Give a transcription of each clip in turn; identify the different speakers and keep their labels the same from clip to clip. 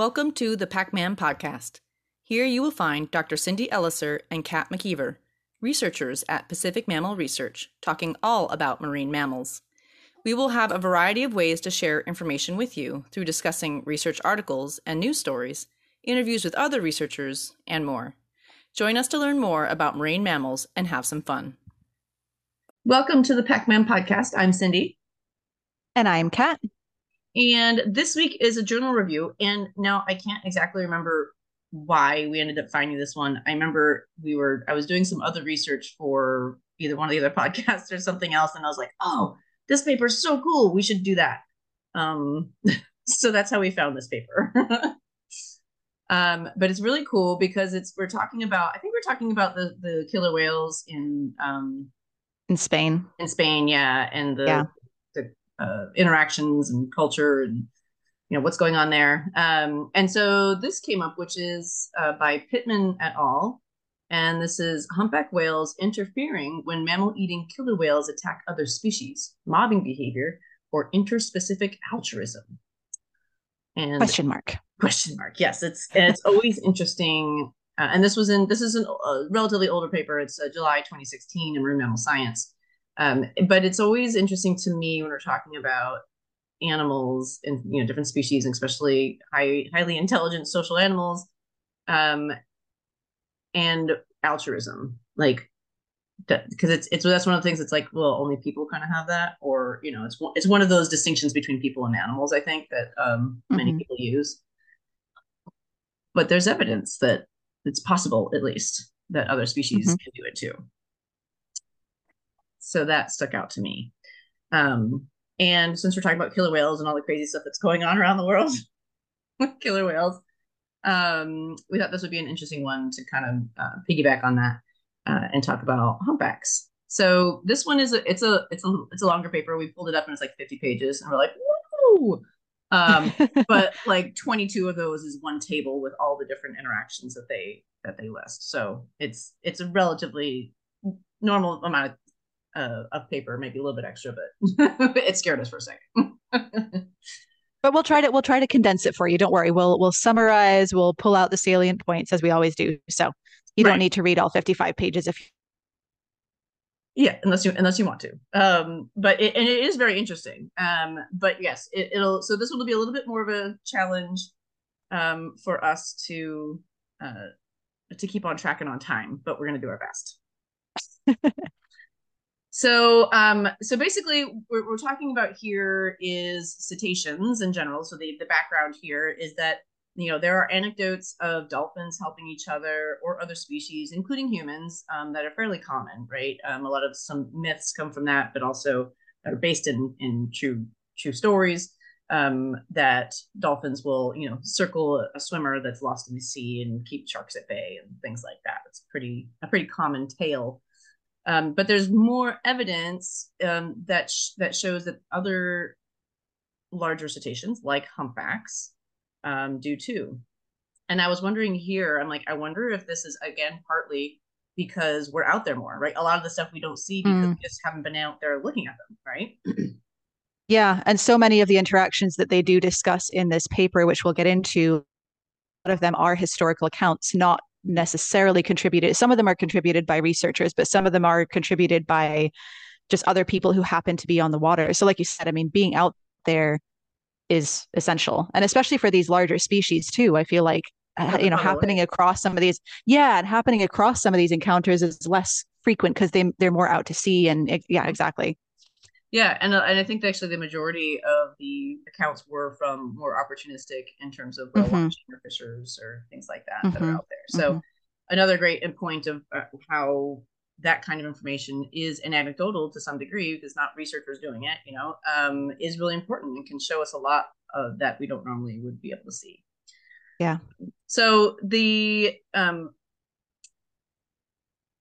Speaker 1: Welcome to the PacMam podcast. Here you will find Dr. Cindy Elliser and Kat McKeever, researchers at Pacific Mammal Research, talking all about marine mammals. We will have a variety of ways to share information with you through discussing research articles and news stories, interviews with other researchers, and more. Join us to learn more about marine mammals and have some fun. Welcome to the PacMam podcast. I'm Cindy.
Speaker 2: And I'm Kat.
Speaker 1: And this week is a journal review. And now I can't exactly remember why we ended up finding this one. I remember we were, I was doing some other research for either one of the other podcasts or something else. And I was like, oh, this paper is so cool. We should do that. Um, so that's how we found this paper. um, but it's really cool because it's, we're talking about, I think we're talking about the, the killer whales in, um,
Speaker 2: in Spain.
Speaker 1: In Spain, yeah. And the, yeah uh, interactions and culture and you know what's going on there. Um, and so this came up, which is uh, by Pitman et al. And this is humpback whales interfering when mammal-eating killer whales attack other species, mobbing behavior, or interspecific altruism.
Speaker 2: And question mark.
Speaker 1: Question mark. Yes, it's it's always interesting. Uh, and this was in this is a uh, relatively older paper. It's uh, July 2016 in Marine Mammal Science. Um, but it's always interesting to me when we're talking about animals and you know different species, and especially high, highly intelligent social animals, um, and altruism. Like because it's it's that's one of the things that's like well only people kind of have that or you know it's it's one of those distinctions between people and animals i think that um, many mm-hmm. people use but there's evidence that it's possible at least that other species mm-hmm. can do it too so that stuck out to me. Um, and since we're talking about killer whales and all the crazy stuff that's going on around the world with killer whales, um, we thought this would be an interesting one to kind of uh, piggyback on that uh, and talk about humpbacks. So this one is a it's a it's a it's a longer paper. We pulled it up and it's like 50 pages, and we're like, whoa. Um, but like 22 of those is one table with all the different interactions that they that they list. So it's it's a relatively normal amount of uh, of paper, maybe a little bit extra, but it scared us for a second.
Speaker 2: but we'll try to we'll try to condense it for you. Don't worry. We'll we'll summarize. We'll pull out the salient points as we always do. So you right. don't need to read all 55 pages if
Speaker 1: yeah unless you unless you want to um but it, and it is very interesting um but yes it, will so this will be a little bit more of a challenge um for us to uh to keep on track and on time but we're going to do our best So, um, so basically, what we're talking about here is cetaceans in general. So the the background here is that you know there are anecdotes of dolphins helping each other or other species, including humans, um, that are fairly common, right? Um, a lot of some myths come from that, but also are based in in true true stories. Um, that dolphins will, you know, circle a swimmer that's lost in the sea and keep sharks at bay and things like that. It's pretty a pretty common tale um, but there's more evidence um, that sh- that shows that other larger cetaceans, like humpbacks, um, do too. And I was wondering here, I'm like, I wonder if this is again partly because we're out there more, right? A lot of the stuff we don't see because mm. we just haven't been out there looking at them, right?
Speaker 2: yeah, and so many of the interactions that they do discuss in this paper, which we'll get into, a lot of them are historical accounts, not necessarily contributed. Some of them are contributed by researchers, but some of them are contributed by just other people who happen to be on the water. So, like you said, I mean, being out there is essential, and especially for these larger species too. I feel like uh, you know happening across some of these, yeah, and happening across some of these encounters is less frequent because they they're more out to sea, and it, yeah, exactly.
Speaker 1: Yeah, and uh, and I think actually the majority of the accounts were from more opportunistic in terms of whale mm-hmm. watching or fishers or things like that mm-hmm. that are mm-hmm. out there. So mm-hmm. another great point of uh, how that kind of information is anecdotal to some degree because not researchers doing it, you know, um, is really important and can show us a lot of that we don't normally would be able to see.
Speaker 2: Yeah.
Speaker 1: So the um,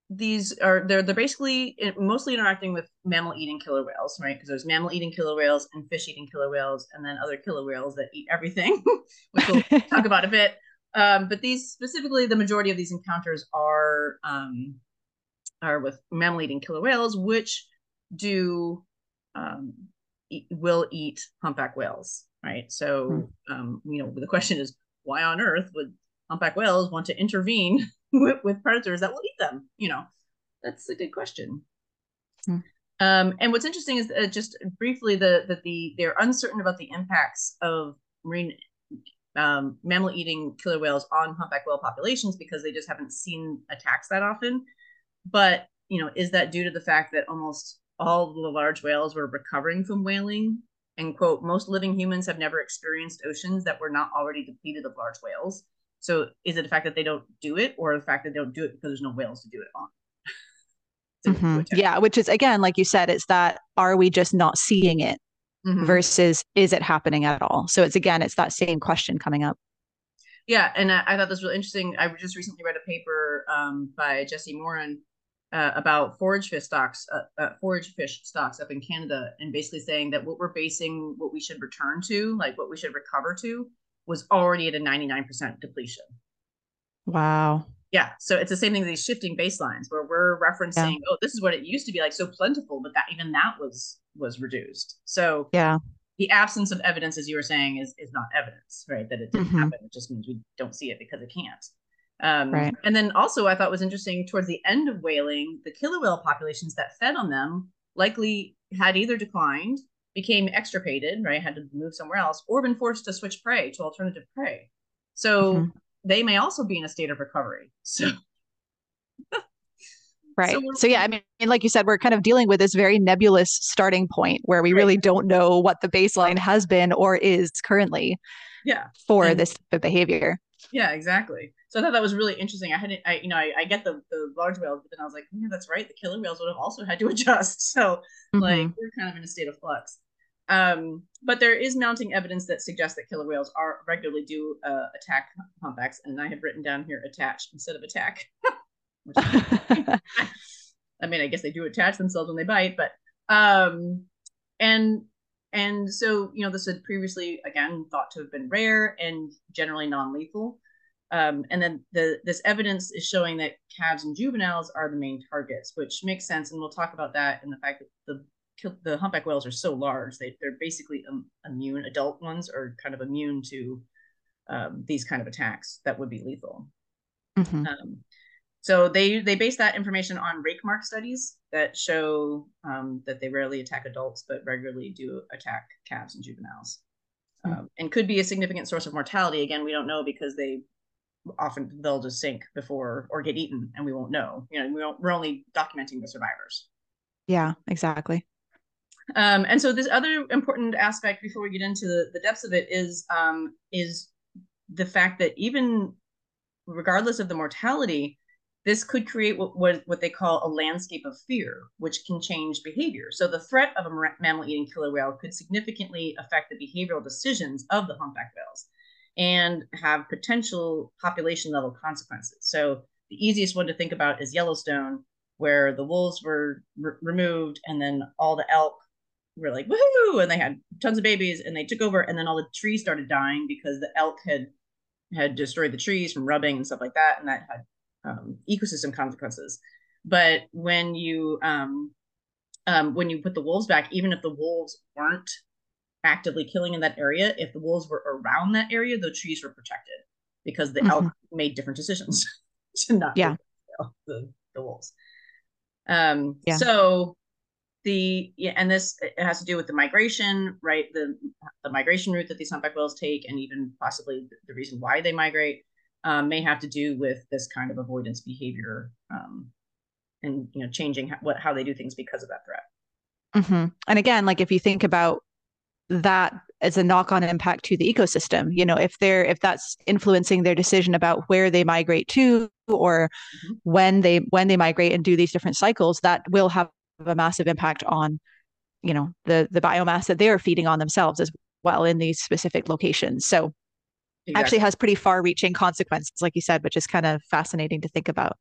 Speaker 1: these are they're they're basically mostly interacting with mammal eating killer whales, right? Because there's mammal eating killer whales and fish eating killer whales, and then other killer whales that eat everything, which we'll talk about a bit. Um, but these specifically, the majority of these encounters are um, are with mammal eating killer whales, which do um, eat, will eat humpback whales, right? So, hmm. um, you know, the question is, why on earth would humpback whales want to intervene with, with predators that will eat them? You know, that's a good question. Hmm. Um, and what's interesting is uh, just briefly the that the they're uncertain about the impacts of marine um, mammal eating killer whales on humpback whale populations because they just haven't seen attacks that often. But you know, is that due to the fact that almost all the large whales were recovering from whaling? And quote, most living humans have never experienced oceans that were not already depleted of large whales. So is it the fact that they don't do it or the fact that they don't do it because there's no whales to do it on?
Speaker 2: Mm-hmm. Yeah, which is again, like you said, it's that are we just not seeing it mm-hmm. versus is it happening at all? So it's again, it's that same question coming up.
Speaker 1: Yeah, and I, I thought this was really interesting. I just recently read a paper um, by Jesse Moran uh, about forage fish stocks, uh, uh, forage fish stocks up in Canada, and basically saying that what we're basing what we should return to, like what we should recover to, was already at a 99% depletion.
Speaker 2: Wow.
Speaker 1: Yeah. So it's the same thing, as these shifting baselines where we're referencing, yeah. oh, this is what it used to be like so plentiful, but that even that was was reduced. So
Speaker 2: yeah.
Speaker 1: The absence of evidence, as you were saying, is is not evidence, right? That it didn't mm-hmm. happen. It just means we don't see it because it can't. Um, right. And then also, I thought was interesting towards the end of whaling, the killer whale populations that fed on them likely had either declined, became extirpated, right, had to move somewhere else, or been forced to switch prey to alternative prey. So mm-hmm they may also be in a state of recovery. So
Speaker 2: Right. So, so, yeah, I mean, like you said, we're kind of dealing with this very nebulous starting point where we right. really don't know what the baseline has been or is currently.
Speaker 1: Yeah.
Speaker 2: For and, this behavior.
Speaker 1: Yeah, exactly. So I thought that was really interesting. I hadn't, I, you know, I, I get the the large whales, but then I was like, yeah, that's right. The killer whales would have also had to adjust. So mm-hmm. like we're kind of in a state of flux. Um, but there is mounting evidence that suggests that killer whales are regularly do uh, attack humpbacks, and I have written down here attach instead of attack. I mean, I guess they do attach themselves when they bite, but um, and and so you know this had previously again thought to have been rare and generally non-lethal. Um, and then the this evidence is showing that calves and juveniles are the main targets, which makes sense, and we'll talk about that in the fact that the the humpback whales are so large they they're basically um, immune. Adult ones are kind of immune to um, these kind of attacks that would be lethal. Mm-hmm. Um, so they they base that information on rake mark studies that show um, that they rarely attack adults but regularly do attack calves and juveniles, mm-hmm. and could be a significant source of mortality. Again, we don't know because they often they'll just sink before or get eaten, and we won't know. You know, we we're only documenting the survivors.
Speaker 2: Yeah, exactly.
Speaker 1: Um, and so this other important aspect before we get into the, the depths of it is um, is the fact that even regardless of the mortality, this could create what, what, what they call a landscape of fear, which can change behavior. So the threat of a mammal-eating killer whale could significantly affect the behavioral decisions of the humpback whales and have potential population level consequences. So the easiest one to think about is Yellowstone, where the wolves were removed and then all the elk were like woohoo and they had tons of babies and they took over and then all the trees started dying because the elk had had destroyed the trees from rubbing and stuff like that and that had um, ecosystem consequences but when you um, um, when you put the wolves back even if the wolves weren't actively killing in that area if the wolves were around that area the trees were protected because the mm-hmm. elk made different decisions to not
Speaker 2: yeah
Speaker 1: the, the wolves um yeah. so the yeah, and this it has to do with the migration, right? The the migration route that these humpback whales take, and even possibly the reason why they migrate, um, may have to do with this kind of avoidance behavior, um, and you know, changing what how they do things because of that threat.
Speaker 2: Mm-hmm. And again, like if you think about that as a knock-on impact to the ecosystem you know if they're if that's influencing their decision about where they migrate to or mm-hmm. when they when they migrate and do these different cycles that will have a massive impact on you know the the biomass that they're feeding on themselves as well in these specific locations. So exactly. actually has pretty far reaching consequences like you said which is kind of fascinating to think about.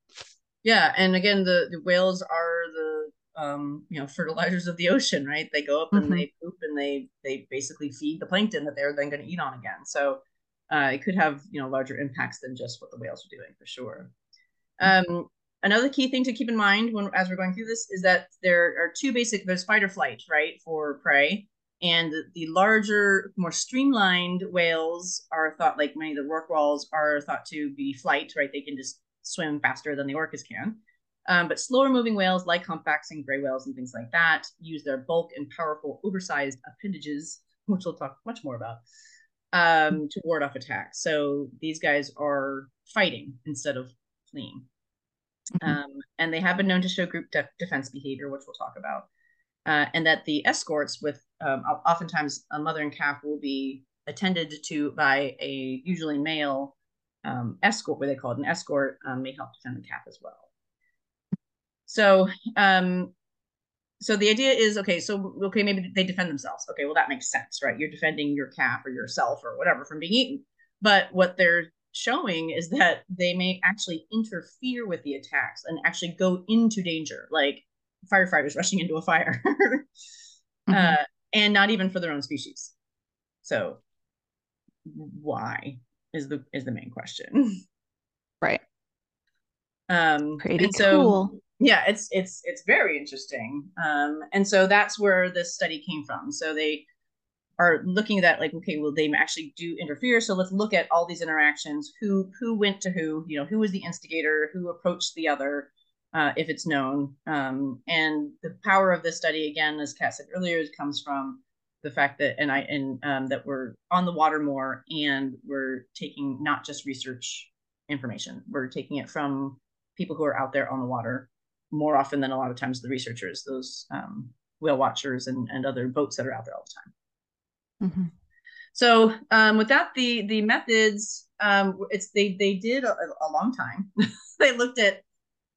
Speaker 1: Yeah and again the the whales are the um, you know fertilizers of the ocean right? They go up mm-hmm. and they poop and they they basically feed the plankton that they're then going to eat on again. So uh, it could have you know larger impacts than just what the whales are doing for sure. Um, another key thing to keep in mind when as we're going through this is that there are two basic there's fight or flight right for prey and the, larger, more streamlined whales are thought, like many of the rorquals, are thought to be flight, right? They can just swim faster than the orcas can. Um, but slower moving whales like humpbacks and gray whales and things like that use their bulk and powerful oversized appendages, which we'll talk much more about, um, to ward off attacks. So these guys are fighting instead of fleeing. Mm-hmm. Um, and they have been known to show group de- defense behavior, which we'll talk about. Uh, and that the escorts with um, oftentimes a mother and calf will be attended to by a usually male um, escort, what they call it an escort, um, may help defend the calf as well. So, um, so the idea is okay. So, okay, maybe they defend themselves. Okay, well that makes sense, right? You're defending your calf or yourself or whatever from being eaten. But what they're showing is that they may actually interfere with the attacks and actually go into danger, like firefighters rushing into a fire, mm-hmm. uh, and not even for their own species. So, why is the is the main question?
Speaker 2: Right.
Speaker 1: Um,
Speaker 2: Pretty so, cool
Speaker 1: yeah it's it's it's very interesting um and so that's where this study came from so they are looking at that like okay well they actually do interfere? So let's look at all these interactions. Who who went to who? You know who was the instigator? Who approached the other uh, if it's known? Um, and the power of this study again as kat said earlier comes from the fact that and i and um, that we're on the water more and we're taking not just research information. We're taking it from people who are out there on the water more often than a lot of times the researchers, those um, whale watchers and, and other boats that are out there all the time. Mm-hmm. So um, with that, the the methods, um, it's they they did a, a long time. they looked at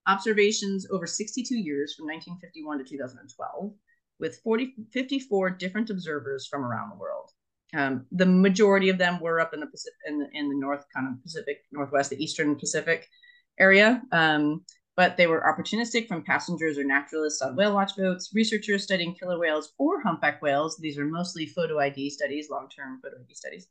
Speaker 1: observations over 62 years from 1951 to 2012 with 40, 54 different observers from around the world. Um, the majority of them were up in the Pacific, in the, in the north kind of Pacific Northwest, the Eastern Pacific area. Um, but they were opportunistic from passengers or naturalists on whale watch boats, researchers studying killer whales or humpback whales. These are mostly photo ID studies, long term photo ID studies.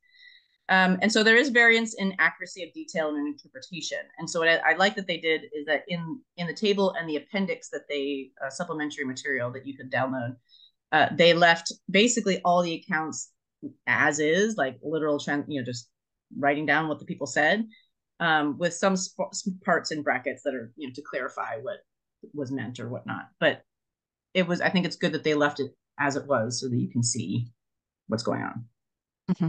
Speaker 1: Um, and so there is variance in accuracy of detail and in interpretation. And so what I, I, like that they did is that in in the table and the appendix that they uh, supplementary material that you could download, uh, they left basically all the accounts as is, like literal, you know, just writing down what the people said um, with some, sp- parts in brackets that are you know to clarify what was meant or whatnot. But it was I think it's good that they left it as it was so that you can see what's going on. Mm-hmm.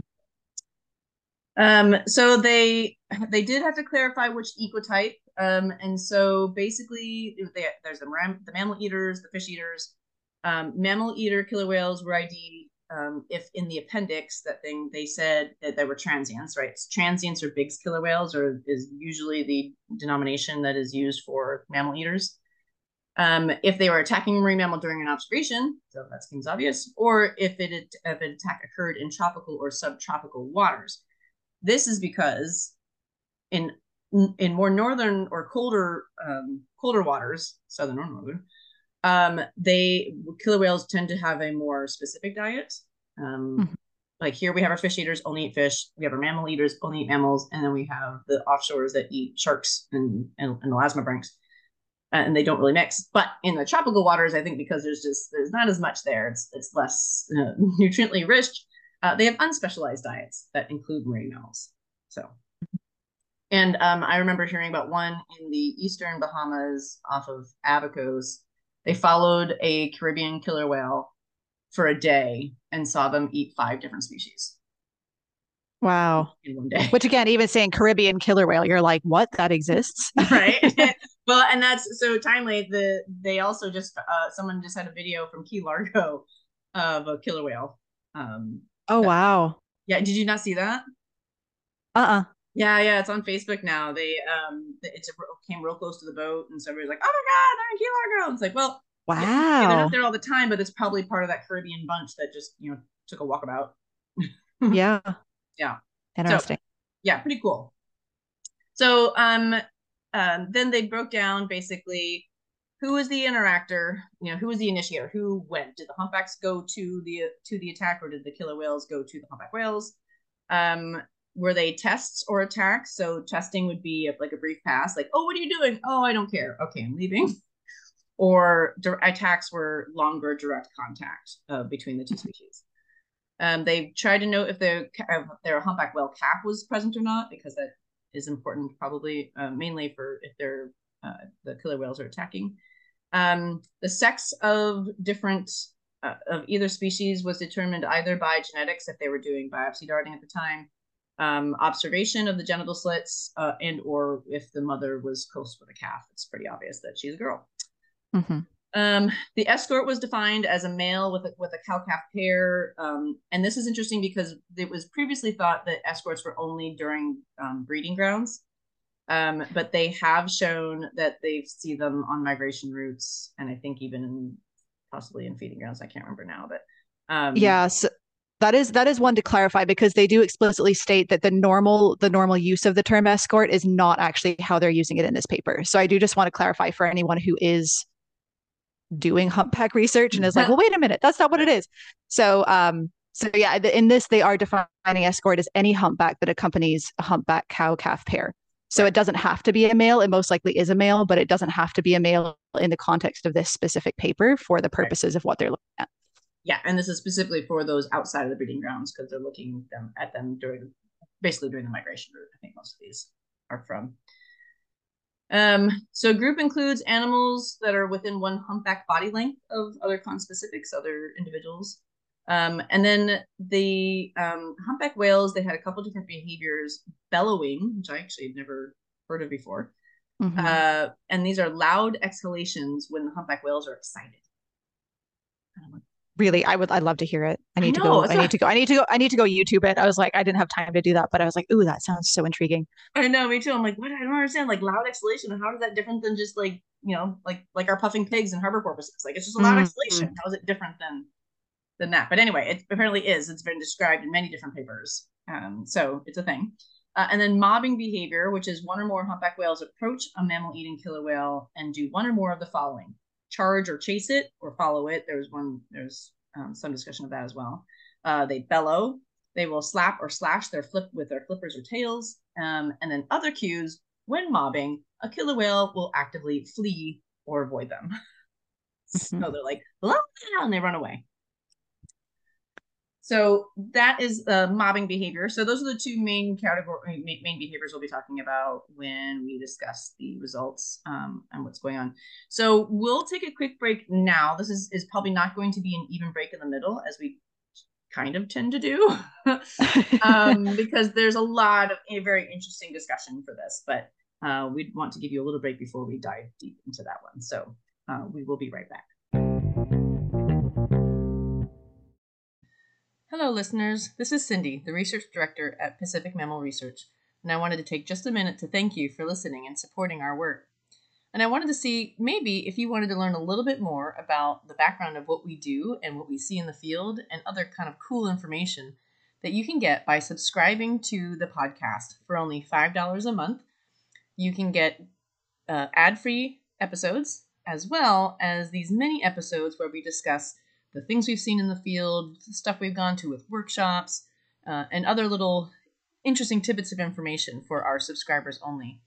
Speaker 1: Um, so they they did have to clarify which ecotype. Um, and so basically, they, there's the, the mammal eaters, the fish eaters. Um, mammal eater killer whales were ID um, if in the appendix that thing they said that there were transients, right? Transients or Bigg's killer whales, or is usually the denomination that is used for mammal eaters. Um, if they were attacking a marine mammal during an observation, so that seems obvious, or if it if an attack occurred in tropical or subtropical waters. This is because in in more northern or colder um, colder waters, southern or northern, um, they killer whales tend to have a more specific diet. Um, mm-hmm. Like here, we have our fish eaters only eat fish. We have our mammal eaters only eat mammals, and then we have the offshores that eat sharks and and, and elasmobranchs, and they don't really mix. But in the tropical waters, I think because there's just there's not as much there, it's it's less uh, nutriently rich. Uh, they have unspecialized diets that include marine mammals. So, and um, I remember hearing about one in the eastern Bahamas off of Abacos they followed a Caribbean killer whale for a day and saw them eat five different species.
Speaker 2: Wow.
Speaker 1: In one day.
Speaker 2: Which again, even saying Caribbean killer whale, you're like, what? That exists?
Speaker 1: right. well, and that's so timely. The they also just uh someone just had a video from Key Largo of a killer whale. Um
Speaker 2: Oh wow.
Speaker 1: Yeah, did you not see that?
Speaker 2: Uh-uh.
Speaker 1: Yeah, yeah, it's on Facebook now. They um, it came real close to the boat, and so everybody's like, "Oh my god, they're in Key Largo!" It's like, well,
Speaker 2: wow,
Speaker 1: yeah, they're not there all the time, but it's probably part of that Caribbean bunch that just you know took a walkabout.
Speaker 2: yeah,
Speaker 1: yeah,
Speaker 2: interesting. So,
Speaker 1: yeah, pretty cool. So um, um, then they broke down basically who was the interactor, you know, who was the initiator, who went. Did the humpbacks go to the to the attack, or did the killer whales go to the humpback whales? Um, were they tests or attacks? So testing would be like a brief pass, like, oh, what are you doing? Oh, I don't care. Okay, I'm leaving. Or attacks were longer direct contact uh, between the two species. Um, they tried to note if their their humpback whale calf was present or not, because that is important, probably uh, mainly for if they're uh, the killer whales are attacking. Um, the sex of different uh, of either species was determined either by genetics, if they were doing biopsy darting at the time, um, observation of the genital slits, uh, and or if the mother was close with a calf. It's pretty obvious that she's a girl. Mm-hmm. Um, the escort was defined as a male with a, with a cow-calf pair, um, and this is interesting because it was previously thought that escorts were only during um, breeding grounds, um, but they have shown that they see them on migration routes, and I think even possibly in feeding grounds. I can't remember now, but
Speaker 2: um, yes, that is that is one to clarify because they do explicitly state that the normal the normal use of the term escort is not actually how they're using it in this paper. So I do just want to clarify for anyone who is doing humpback research and is like, well, wait a minute, that's not what it is. So, um, so yeah, in this, they are defining escort as any humpback that accompanies a humpback cow calf pair. So it doesn't have to be a male. It most likely is a male, but it doesn't have to be a male in the context of this specific paper for the purposes of what they're looking at.
Speaker 1: Yeah, and this is specifically for those outside of the breeding grounds because they're looking them at them during basically during the migration route. I think most of these are from. Um, so group includes animals that are within one humpback body length of other conspecifics, other individuals. Um, and then the um, humpback whales, they had a couple different behaviors, bellowing, which I actually had never heard of before. Mm-hmm. Uh, and these are loud exhalations when the humpback whales are excited
Speaker 2: really i would i'd love to hear it. I need I know, to go i need to go i need to go i need to go youtube it. I was like i didn't have time to do that but i was like ooh that sounds so intriguing.
Speaker 1: I know me too. I'm like what? I don't understand. Like loud exhalation how is that different than just like you know like like our puffing pigs and harbor porpoises? Like it's just a loud mm-hmm. exhalation how is it different than than that? But anyway it apparently is. It's been described in many different papers. Um so it's a thing. Uh, and then mobbing behavior, which is one or more humpback whales approach a mammal eating killer whale and do one or more of the following charge or chase it or follow it. There's one, there's um, some discussion of that as well. Uh, they bellow. They will slap or slash their flip with their flippers or tails. Um, and then other cues, when mobbing, a killer whale will actively flee or avoid them. Mm-hmm. so they're like, and they run away. So that is uh, mobbing behavior. So those are the two main category main behaviors we'll be talking about when we discuss the results um, and what's going on. So we'll take a quick break now. This is is probably not going to be an even break in the middle as we kind of tend to do um, because there's a lot of a very interesting discussion for this, but uh, we'd want to give you a little break before we dive deep into that one. So uh, we will be right back. Hello, listeners. This is Cindy, the Research Director at Pacific Mammal Research, and I wanted to take just a minute to thank you for listening and supporting our work. And I wanted to see maybe if you wanted to learn a little bit more about the background of what we do and what we see in the field and other kind of cool information that you can get by subscribing to the podcast for only $5 a month. You can get uh, ad free episodes as well as these mini episodes where we discuss the things we've seen in the field, the stuff we've gone to with workshops, uh, and other little interesting tidbits of information for our subscribers only.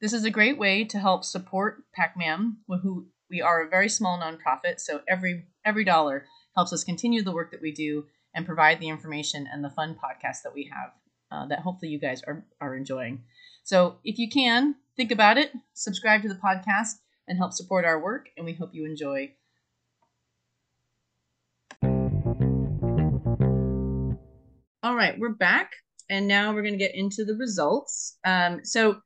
Speaker 1: This is a great way to help support PacMam, who we are a very small nonprofit, so every every dollar helps us continue the work that we do and provide the information and the fun podcast that we have uh, that hopefully you guys are, are enjoying. So if you can, think about it, subscribe to the podcast, and help support our work, and we hope you enjoy All right, we're back, and now we're going to get into the results. Um, so,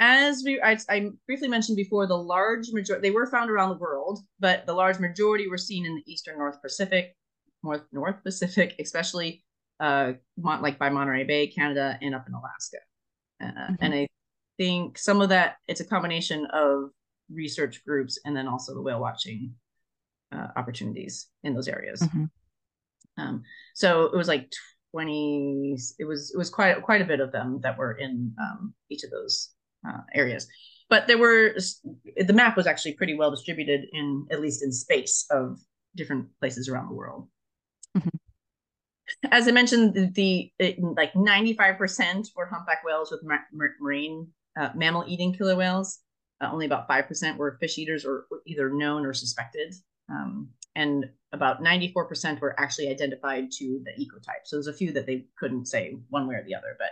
Speaker 1: as we I, I, briefly mentioned before, the large majority they were found around the world, but the large majority were seen in the eastern North Pacific, North North Pacific, especially uh, like by Monterey Bay, Canada, and up in Alaska. Uh, mm-hmm. And I think some of that it's a combination of research groups and then also the whale watching uh, opportunities in those areas. Mm-hmm. Um, so it was like 20 it was it was quite quite a bit of them that were in um, each of those uh, areas. But there were the map was actually pretty well distributed in at least in space of different places around the world. Mm-hmm. as i mentioned the it, like 95% were humpback whales with marine uh, mammal eating killer whales. Uh, only about 5% were fish eaters or either known or suspected. Um, and about 94% were actually identified to the ecotype. So there's a few that they couldn't say one way or the other, but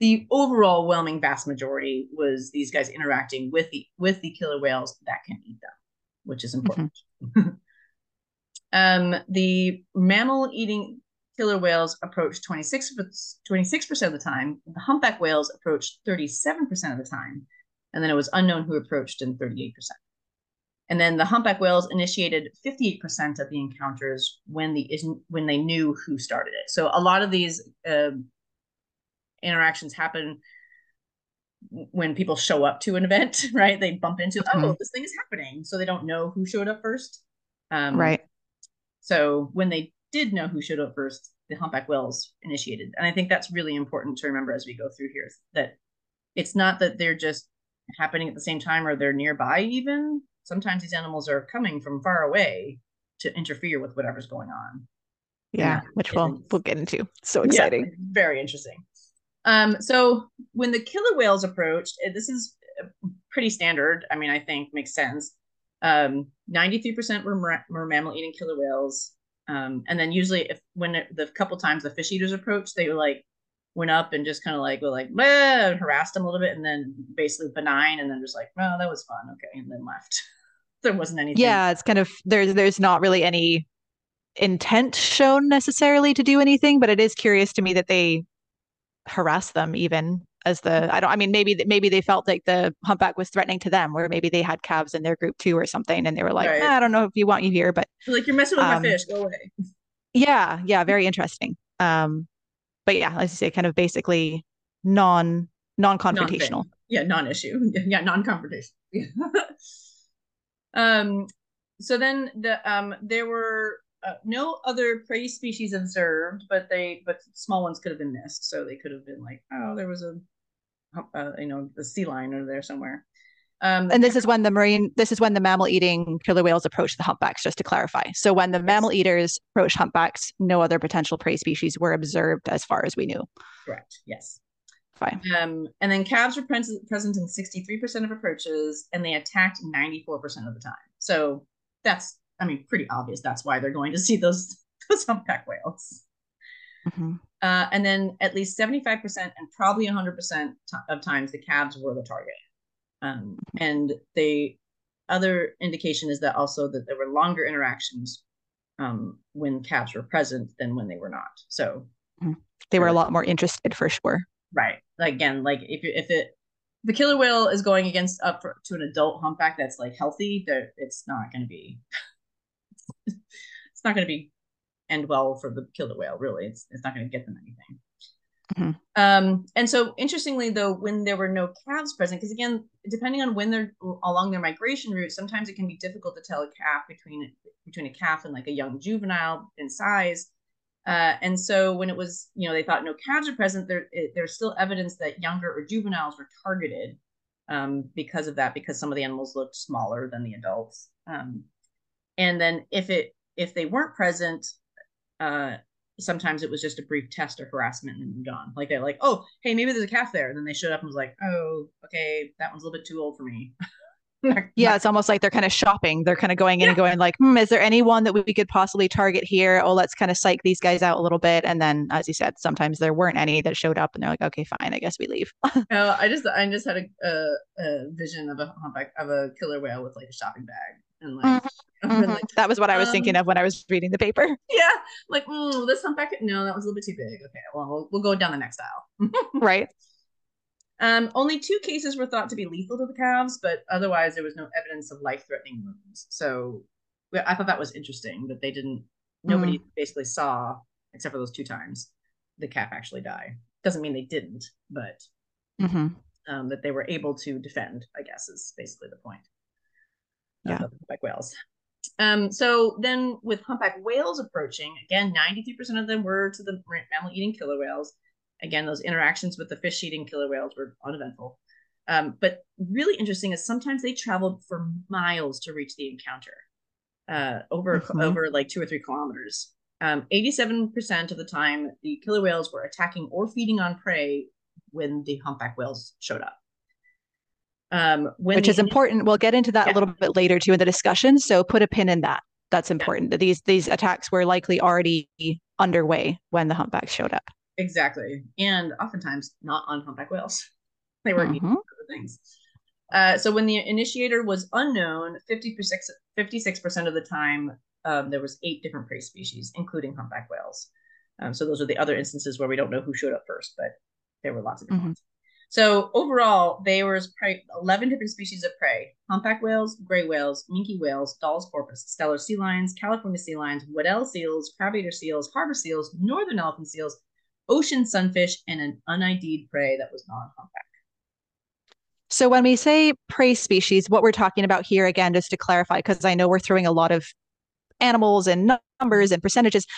Speaker 1: the overall whelming vast majority was these guys interacting with the with the killer whales that can eat them, which is important. Mm-hmm. um, the mammal eating killer whales approached 26 percent of the time. The humpback whales approached 37 percent of the time, and then it was unknown who approached in 38 percent. And then the humpback whales initiated 58% of the encounters when the when they knew who started it. So a lot of these uh, interactions happen when people show up to an event, right? They bump into, mm-hmm. oh, this thing is happening. So they don't know who showed up first.
Speaker 2: Um, right.
Speaker 1: So when they did know who showed up first, the humpback whales initiated. And I think that's really important to remember as we go through here that it's not that they're just happening at the same time or they're nearby, even. Sometimes these animals are coming from far away to interfere with whatever's going on.
Speaker 2: Yeah, which we'll we'll get into. So exciting. Yeah,
Speaker 1: very interesting. Um, so when the killer whales approached, eh, this is eh, pretty standard. I mean, I think makes sense. Um, 93% were, were mammal eating killer whales. Um, and then usually if when it, the couple times the fish eaters approached, they were like went up and just kind of like were like harassed them a little bit and then basically benign and then just like, well, that was fun. Okay. And then left. there wasn't anything.
Speaker 2: Yeah, it's kind of there's there's not really any intent shown necessarily to do anything, but it is curious to me that they harass them even as the I don't I mean maybe maybe they felt like the humpback was threatening to them or maybe they had calves in their group too or something and they were like right. eh, I don't know if you want you here but
Speaker 1: like you're messing with um, my fish go away
Speaker 2: yeah yeah very interesting um but yeah let's say kind of basically non
Speaker 1: non yeah non-issue yeah non-confrontational um so then the um there were uh, no other prey species observed, but they but small ones could have been missed. So they could have been like, oh, there was a, uh, you know, a sea lion over there somewhere.
Speaker 2: Um, and this is when the marine, this is when the mammal eating killer whales approach the humpbacks, just to clarify. So when the mammal eaters approach humpbacks, no other potential prey species were observed as far as we knew.
Speaker 1: Correct. Yes.
Speaker 2: Fine.
Speaker 1: Um, and then calves were present, present in 63% of approaches and they attacked 94% of the time. So that's I mean, pretty obvious that's why they're going to see those those humpback whales. Mm-hmm. Uh, and then at least 75% and probably 100% t- of times the calves were the target. Um, and the other indication is that also that there were longer interactions um, when calves were present than when they were not. So
Speaker 2: mm-hmm. they were a lot more interested for sure.
Speaker 1: Right. Again, like if if it the killer whale is going against up for, to an adult humpback that's like healthy, that it's not going to be it's not going to be end well for the killer whale. Really, it's it's not going to get them anything. Mm-hmm. Um, and so, interestingly, though, when there were no calves present, because again, depending on when they're along their migration route, sometimes it can be difficult to tell a calf between between a calf and like a young juvenile in size. Uh, and so, when it was, you know, they thought no calves are present, there it, there's still evidence that younger or juveniles were targeted um, because of that, because some of the animals looked smaller than the adults. Um, and then if it if they weren't present uh sometimes it was just a brief test or harassment and moved on like they're like oh hey maybe there's a calf there. And then they showed up and was like oh okay that one's a little bit too old for me.
Speaker 2: Yeah it's almost like they're kind of shopping. They're kind of going in yeah. and going like hmm, is there anyone that we could possibly target here? Oh let's kind of psych these guys out a little bit. And then as you said sometimes there weren't any that showed up and they're like okay fine i guess we leave.
Speaker 1: Oh i just i just had a, a, a vision of a humpback of a killer whale with like a shopping bag and like mm-hmm
Speaker 2: Mm-hmm. Like, that was what I was um, thinking of when I was reading the paper.
Speaker 1: Yeah, like mm, this humpback. No, that was a little bit too big. Okay, well, we'll, we'll go down the next aisle.
Speaker 2: right.
Speaker 1: Um, only two cases were thought to be lethal to the calves, but otherwise there was no evidence of life-threatening wounds. So I thought that was interesting that they didn't. Nobody mm. basically saw, except for those two times, the calf actually die. Doesn't mean they didn't, but mm-hmm. um, that they were able to defend. I guess is basically the point.
Speaker 2: Yeah,
Speaker 1: like whales. Um, so then with humpback whales approaching, again, 93% of them were to the mammal eating killer whales. Again, those interactions with the fish eating killer whales were uneventful. Um, but really interesting is sometimes they traveled for miles to reach the encounter, uh, over mm-hmm. over like two or three kilometers. Um, 87% of the time, the killer whales were attacking or feeding on prey when the humpback whales showed up.
Speaker 2: Um, Which is important. We'll get into that yeah. a little bit later too in the discussion. So put a pin in that. that's important. Yeah. These these attacks were likely already underway when the humpbacks showed up.
Speaker 1: Exactly, and oftentimes not on humpback whales. They were mm-hmm. eating other things. Uh, so when the initiator was unknown, 56 percent of the time um, there was eight different prey species, including humpback whales. Um, so those are the other instances where we don't know who showed up first, but there were lots of different mm-hmm. ones. So overall, there was 11 different species of prey: humpback whales, gray whales, minke whales, Dall's porpoise, Steller sea lions, California sea lions, Weddell seals, crab-eater seals, harbor seals, northern elephant seals, ocean sunfish, and an unID'd prey that was non-humpback.
Speaker 2: So when we say prey species, what we're talking about here, again, just to clarify, because I know we're throwing a lot of animals and numbers and percentages,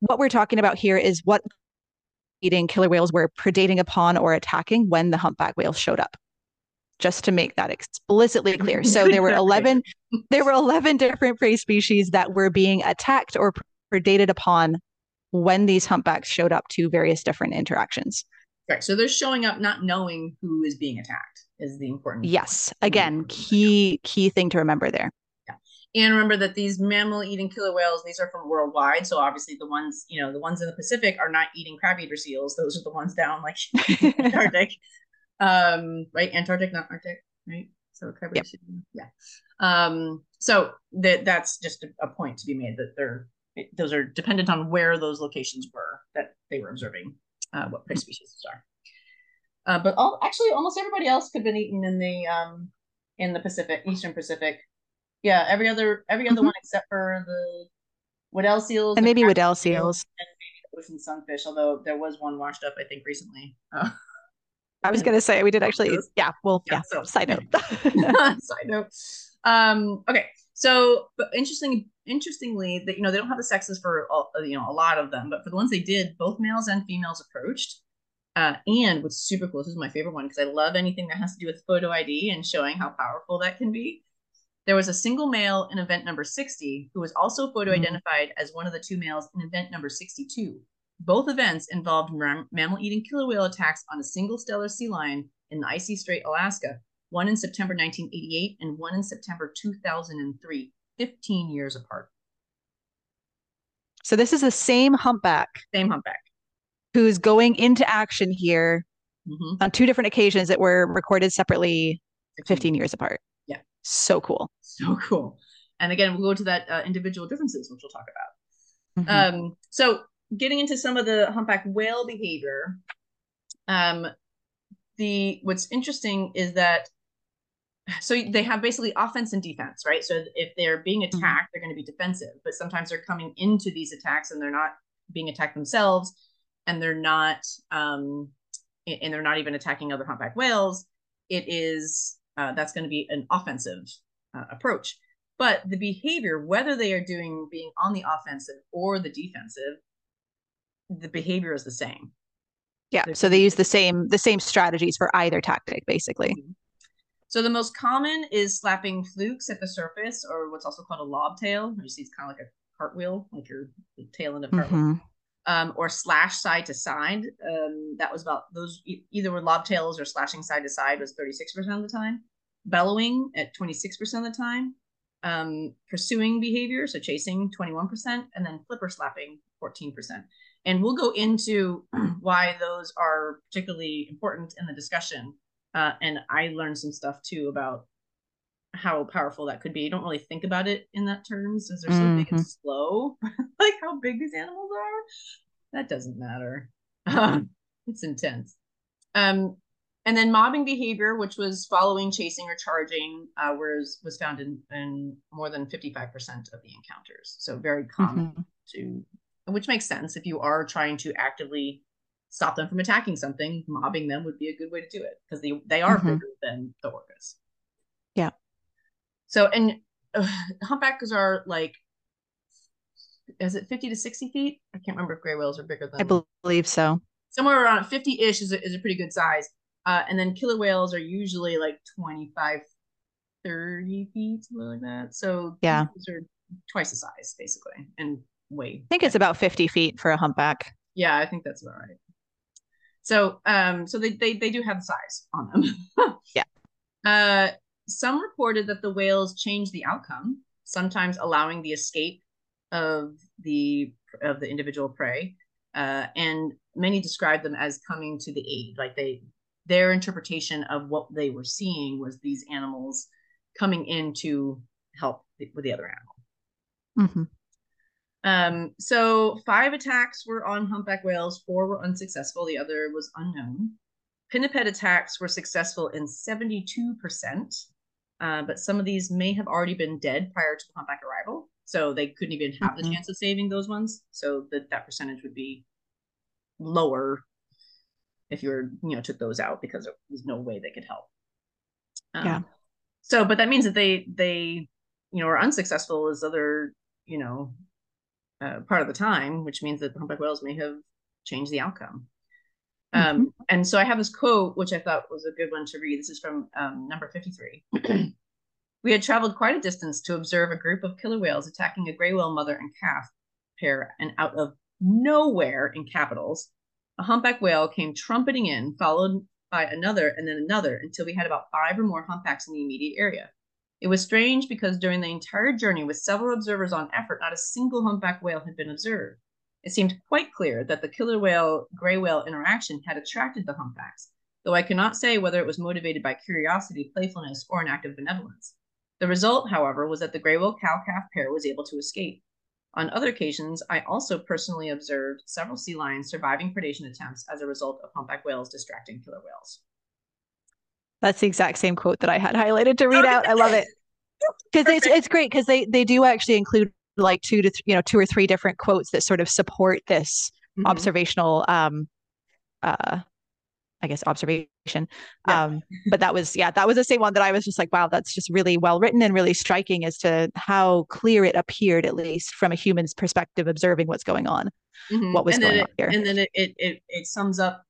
Speaker 2: what we're talking about here is what eating killer whales were predating upon or attacking when the humpback whales showed up. Just to make that explicitly clear. So there were 11 there were 11 different prey species that were being attacked or predated upon when these humpbacks showed up to various different interactions.
Speaker 1: Right. So they're showing up not knowing who is being attacked is the important
Speaker 2: yes. point. again mm-hmm. key key thing to remember there
Speaker 1: and remember that these mammal eating killer whales, these are from worldwide. So obviously the ones, you know, the ones in the Pacific are not eating crab eater seals. Those are the ones down like Antarctic. Um, right? Antarctic, not Arctic, right? So crab eater yep. yeah. Um, so that that's just a, a point to be made that they're those are dependent on where those locations were that they were observing uh, what prey species are. Uh, but all actually almost everybody else could have been eaten in the um in the Pacific, Eastern Pacific. Yeah, every other every other mm-hmm. one except for the Weddell seals
Speaker 2: and maybe Weddell seals
Speaker 1: and maybe ocean sunfish. Although there was one washed up, I think recently. Uh,
Speaker 2: I was gonna say we did actually. Yeah, well, yeah. yeah so, side note.
Speaker 1: side note. Um. Okay. So, but interesting, interestingly, that you know they don't have the sexes for all, you know a lot of them, but for the ones they did, both males and females approached. Uh, and what's super cool, this is my favorite one because I love anything that has to do with photo ID and showing how powerful that can be. There was a single male in event number 60 who was also photo identified mm-hmm. as one of the two males in event number 62. Both events involved mammal eating killer whale attacks on a single Steller sea lion in the icy Strait, Alaska, one in September 1988 and one in September 2003, 15 years apart.
Speaker 2: So this is the same humpback.
Speaker 1: Same humpback.
Speaker 2: Who's going into action here mm-hmm. on two different occasions that were recorded separately 15 years apart. So cool.
Speaker 1: So cool. And again, we'll go to that uh, individual differences, which we'll talk about. Mm-hmm. Um, so getting into some of the humpback whale behavior, um, the what's interesting is that so they have basically offense and defense, right? So if they're being mm-hmm. attacked, mm-hmm. they're going to be defensive, but sometimes they're coming into these attacks and they're not being attacked themselves, and they're not um, and they're not even attacking other humpback whales. It is uh, that's going to be an offensive uh, approach. But the behavior, whether they are doing being on the offensive or the defensive, the behavior is the same.
Speaker 2: Yeah. so they use the same the same strategies for either tactic, basically. Mm-hmm.
Speaker 1: So the most common is slapping flukes at the surface, or what's also called a lob tail. You see, it's kind of like a cartwheel, like your tail end of cartwheel. Mm-hmm. Um, or slash side to side. Um, that was about those either were lob tails or slashing side to side was 36% of the time bellowing at 26% of the time, um, pursuing behavior, so chasing 21%, and then flipper slapping 14%. And we'll go into why those are particularly important in the discussion. Uh, and I learned some stuff too about how powerful that could be. You don't really think about it in that terms since they're so mm-hmm. big and slow. like how big these animals are, that doesn't matter. it's intense. Um, and then mobbing behavior, which was following, chasing, or charging, uh, was was found in, in more than fifty five percent of the encounters. So very common mm-hmm. to, which makes sense if you are trying to actively stop them from attacking something. Mobbing them would be a good way to do it because they they are mm-hmm. bigger than the orcas. So and uh, humpbacks are like is it 50 to 60 feet? I can't remember if gray whales are bigger than.
Speaker 2: I believe so.
Speaker 1: Somewhere around 50 ish is a, is a pretty good size. Uh, and then killer whales are usually like 25, 30 feet, something like that. So
Speaker 2: yeah,
Speaker 1: these are twice the size basically and weight.
Speaker 2: I think it's about 50 feet for a humpback.
Speaker 1: Yeah, I think that's about right. So um so they they, they do have the size on them.
Speaker 2: yeah.
Speaker 1: Uh some reported that the whales changed the outcome. sometimes allowing the escape of the of the individual prey. Uh, and many described them as coming to the aid, like they their interpretation of what they were seeing was these animals coming in to help with the other animal. Mm-hmm. Um, so five attacks were on humpback whales, four were unsuccessful, the other was unknown. Pinniped attacks were successful in 72%, uh, but some of these may have already been dead prior to the humpback arrival. So they couldn't even have mm-hmm. the chance of saving those ones. So that that percentage would be lower if you were, you know, took those out because there was no way they could help. Um, yeah. So, but that means that they they you know are unsuccessful as other you know uh, part of the time, which means that the humpback whales may have changed the outcome. Um, mm-hmm. And so I have this quote, which I thought was a good one to read. This is from um, number 53. we had traveled quite a distance to observe a group of killer whales attacking a gray whale mother and calf pair, and out of nowhere in capitals, a humpback whale came trumpeting in, followed by another and then another, until we had about five or more humpbacks in the immediate area. It was strange because during the entire journey, with several observers on effort, not a single humpback whale had been observed. It seemed quite clear that the killer whale gray whale interaction had attracted the humpbacks, though I cannot say whether it was motivated by curiosity, playfulness, or an act of benevolence. The result, however, was that the gray whale cow calf pair was able to escape. On other occasions, I also personally observed several sea lions surviving predation attempts as a result of humpback whales distracting killer whales.
Speaker 2: That's the exact same quote that I had highlighted to read oh, out. I love it because it's it's great because they they do actually include like two to th- you know two or three different quotes that sort of support this mm-hmm. observational um uh I guess observation. Yeah. Um, but that was yeah, that was the same one that I was just like, wow, that's just really well written and really striking as to how clear it appeared, at least from a human's perspective, observing what's going on, mm-hmm. what was
Speaker 1: and
Speaker 2: going
Speaker 1: it,
Speaker 2: on here.
Speaker 1: And then it, it it it sums up,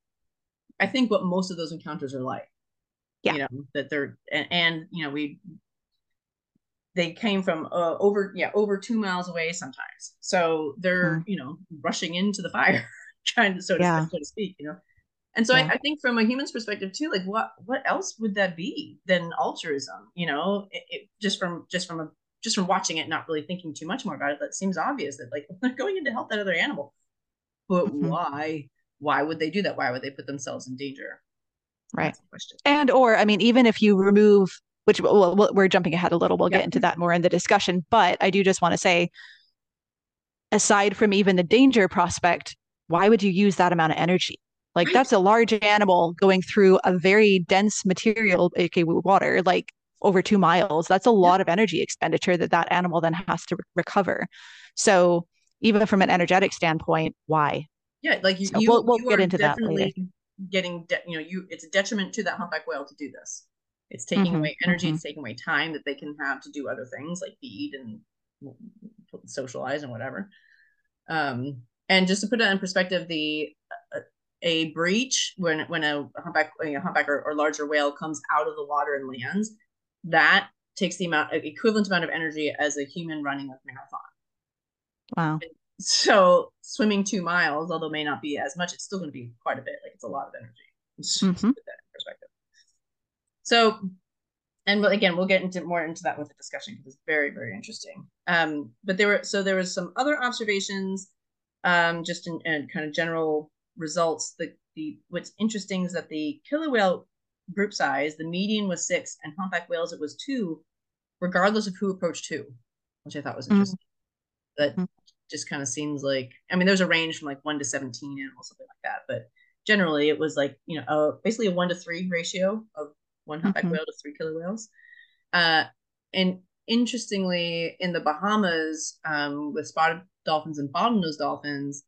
Speaker 1: I think, what most of those encounters are like
Speaker 2: yeah.
Speaker 1: you know that they're and, and you know we they came from uh, over yeah over two miles away sometimes so they're mm-hmm. you know rushing into the fire trying to so to, yeah. so to speak you know and so yeah. I, I, think from a human's perspective too like what what else would that be than altruism you know it, it, just from just from a just from watching it not really thinking too much more about it that seems obvious that like they're going in to help that other animal but mm-hmm. why why would they do that why would they put themselves in danger
Speaker 2: right and or i mean even if you remove which well, we're jumping ahead a little. We'll get into that more in the discussion but i do just want to say aside from even the danger prospect why would you use that amount of energy? Like right. that's a large animal going through a very dense material aka water like over two miles. That's a lot yeah. of energy expenditure that that animal then has to re- recover. So even from an energetic standpoint why?
Speaker 1: Yeah like you, so you we'll, we'll you get into that later. getting de- you know you it's a detriment to that humpback whale to do this it's taking mm-hmm, away energy mm-hmm. it's taking away time that they can have to do other things like feed and socialize and whatever um and just to put it in perspective the uh, a breach when when a humpback humpback or, or, larger whale comes out of the water and lands that takes the amount equivalent amount of energy as a human running a marathon
Speaker 2: wow
Speaker 1: so swimming two miles, although may not be as much, it's still going to be quite a bit. Like it's a lot of energy. Mm-hmm. So, and again, we'll get into more into that with the discussion because it's very, very interesting. Um, but there were so there was some other observations, um, just in, in kind of general results. The the what's interesting is that the killer whale group size, the median was six, and humpback whales it was two, regardless of who approached who, which I thought was mm-hmm. interesting. Mm-hmm. That mm-hmm just kind of seems like I mean there's a range from like one to 17 animals something like that but generally it was like you know uh, basically a one to three ratio of one humpback mm-hmm. whale to three killer whales uh, and interestingly in the Bahamas um, with spotted dolphins and bottlenose dolphins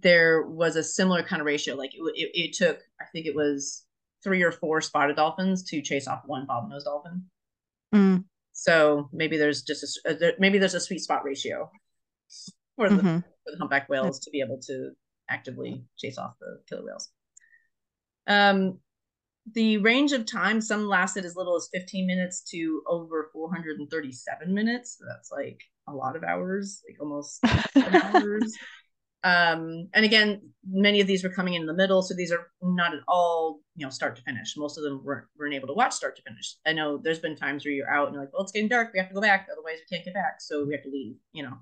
Speaker 1: there was a similar kind of ratio like it, it, it took I think it was three or four spotted dolphins to chase off one bottlenose dolphin mm. so maybe there's just a uh, maybe there's a sweet spot ratio for the, mm-hmm. for the humpback whales to be able to actively chase off the killer whales. Um, the range of time, some lasted as little as 15 minutes to over 437 minutes. So that's like a lot of hours, like almost hours. Um, and again, many of these were coming in the middle, so these are not at all, you know, start to finish. Most of them weren't, weren't able to watch start to finish. I know there's been times where you're out and you're like, well, it's getting dark, we have to go back, otherwise we can't get back, so we have to leave, you know,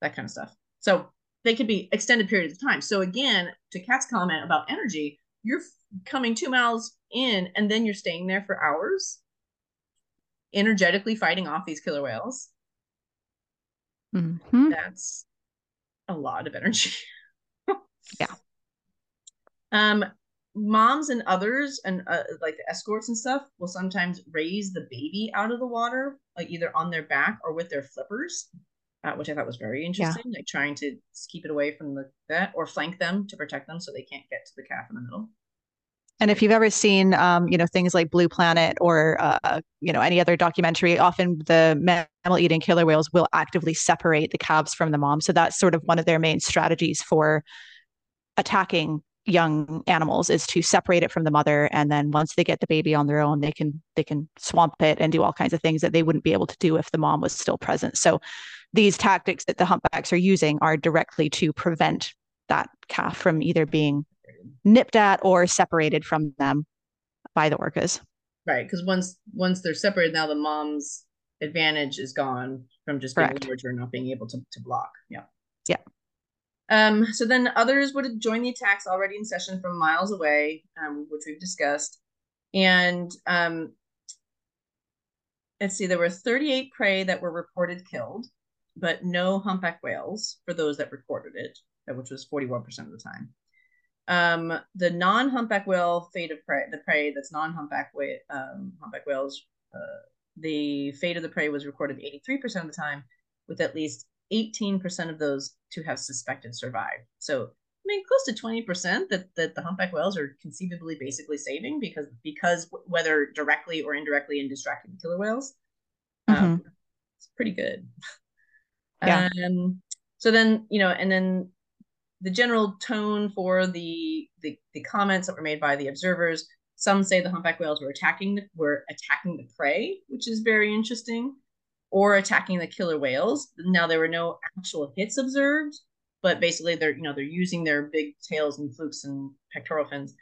Speaker 1: that kind of stuff. So they could be extended periods of time. So again, to Kat's comment about energy, you're coming two miles in and then you're staying there for hours, energetically fighting off these killer whales.
Speaker 2: Mm-hmm.
Speaker 1: That's a lot of energy.
Speaker 2: yeah.
Speaker 1: Um, moms and others and uh, like the escorts and stuff will sometimes raise the baby out of the water, like either on their back or with their flippers, uh, which I thought was very interesting. Yeah. Like trying to keep it away from the that or flank them to protect them so they can't get to the calf in the middle.
Speaker 2: And if you've ever seen, um, you know, things like Blue Planet or, uh, you know, any other documentary, often the mammal-eating killer whales will actively separate the calves from the mom. So that's sort of one of their main strategies for attacking young animals is to separate it from the mother and then once they get the baby on their own they can they can swamp it and do all kinds of things that they wouldn't be able to do if the mom was still present so these tactics that the humpbacks are using are directly to prevent that calf from either being nipped at or separated from them by the orcas.
Speaker 1: Right, because once once they're separated, now the mom's advantage is gone from just being larger and not being able to, to block. Yeah.
Speaker 2: Yeah.
Speaker 1: Um, so then others would join the attacks already in session from miles away, um, which we've discussed. And um, let's see, there were 38 prey that were reported killed, but no humpback whales for those that recorded it, which was 41% of the time. Um, the non-humpback whale fate of prey, the prey that's non-humpback whale, um, humpback whales, uh, the fate of the prey was recorded 83% of the time, with at least 18% of those to have suspected survived. So, I mean, close to 20% that, that the humpback whales are conceivably basically saving because because whether directly or indirectly in distracting killer whales, um, mm-hmm. um, it's pretty good. Yeah. Um, so then, you know, and then the general tone for the, the, the comments that were made by the observers. Some say the humpback whales were attacking the, were attacking the prey, which is very interesting, or attacking the killer whales. Now there were no actual hits observed, but basically they're you know they're using their big tails and flukes and pectoral fins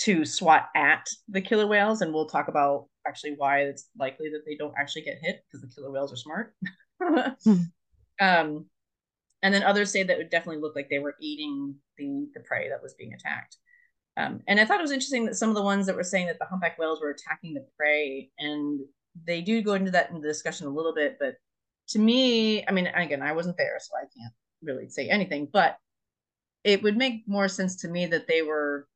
Speaker 1: to swat at the killer whales, and we'll talk about actually why it's likely that they don't actually get hit because the killer whales are smart. hmm. um, and then others say that it would definitely look like they were eating the the prey that was being attacked. Um, and I thought it was interesting that some of the ones that were saying that the humpback whales were attacking the prey, and they do go into that in the discussion a little bit. But to me, I mean, again, I wasn't there, so I can't really say anything. But it would make more sense to me that they were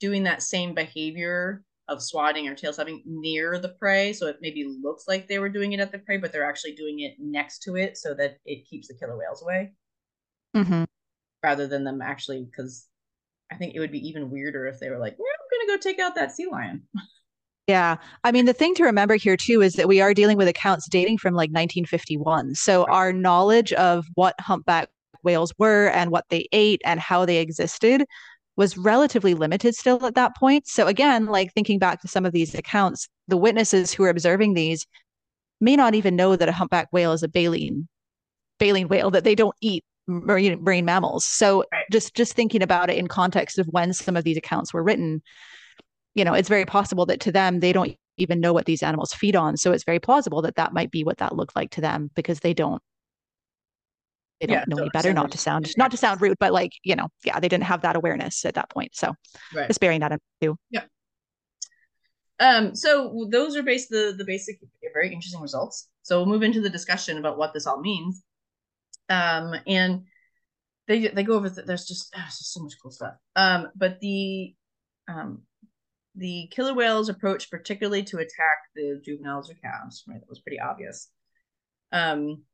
Speaker 1: doing that same behavior of swatting or tail slapping near the prey. So it maybe looks like they were doing it at the prey, but they're actually doing it next to it so that it keeps the killer whales away
Speaker 2: mm-hmm.
Speaker 1: rather than them actually because I think it would be even weirder if they were like, yeah, I'm gonna go take out that sea lion.
Speaker 2: Yeah. I mean, the thing to remember here too is that we are dealing with accounts dating from like 1951. So right. our knowledge of what humpback whales were and what they ate and how they existed was relatively limited still at that point. So again, like thinking back to some of these accounts, the witnesses who are observing these may not even know that a humpback whale is a baleen baleen whale that they don't eat marine, marine mammals. So right. just just thinking about it in context of when some of these accounts were written, you know, it's very possible that to them they don't even know what these animals feed on. So it's very plausible that that might be what that looked like to them because they don't they don't yeah, know any better. Not to sound not to sound rude, but like you know, yeah, they didn't have that awareness at that point. So right. just bearing that in too.
Speaker 1: Yeah. Um, so those are based the the basic very interesting results. So we'll move into the discussion about what this all means. Um, and they they go over. The, there's just oh, just so much cool stuff. Um, but the um, the killer whales approach particularly to attack the juveniles or calves. Right, that was pretty obvious. Um,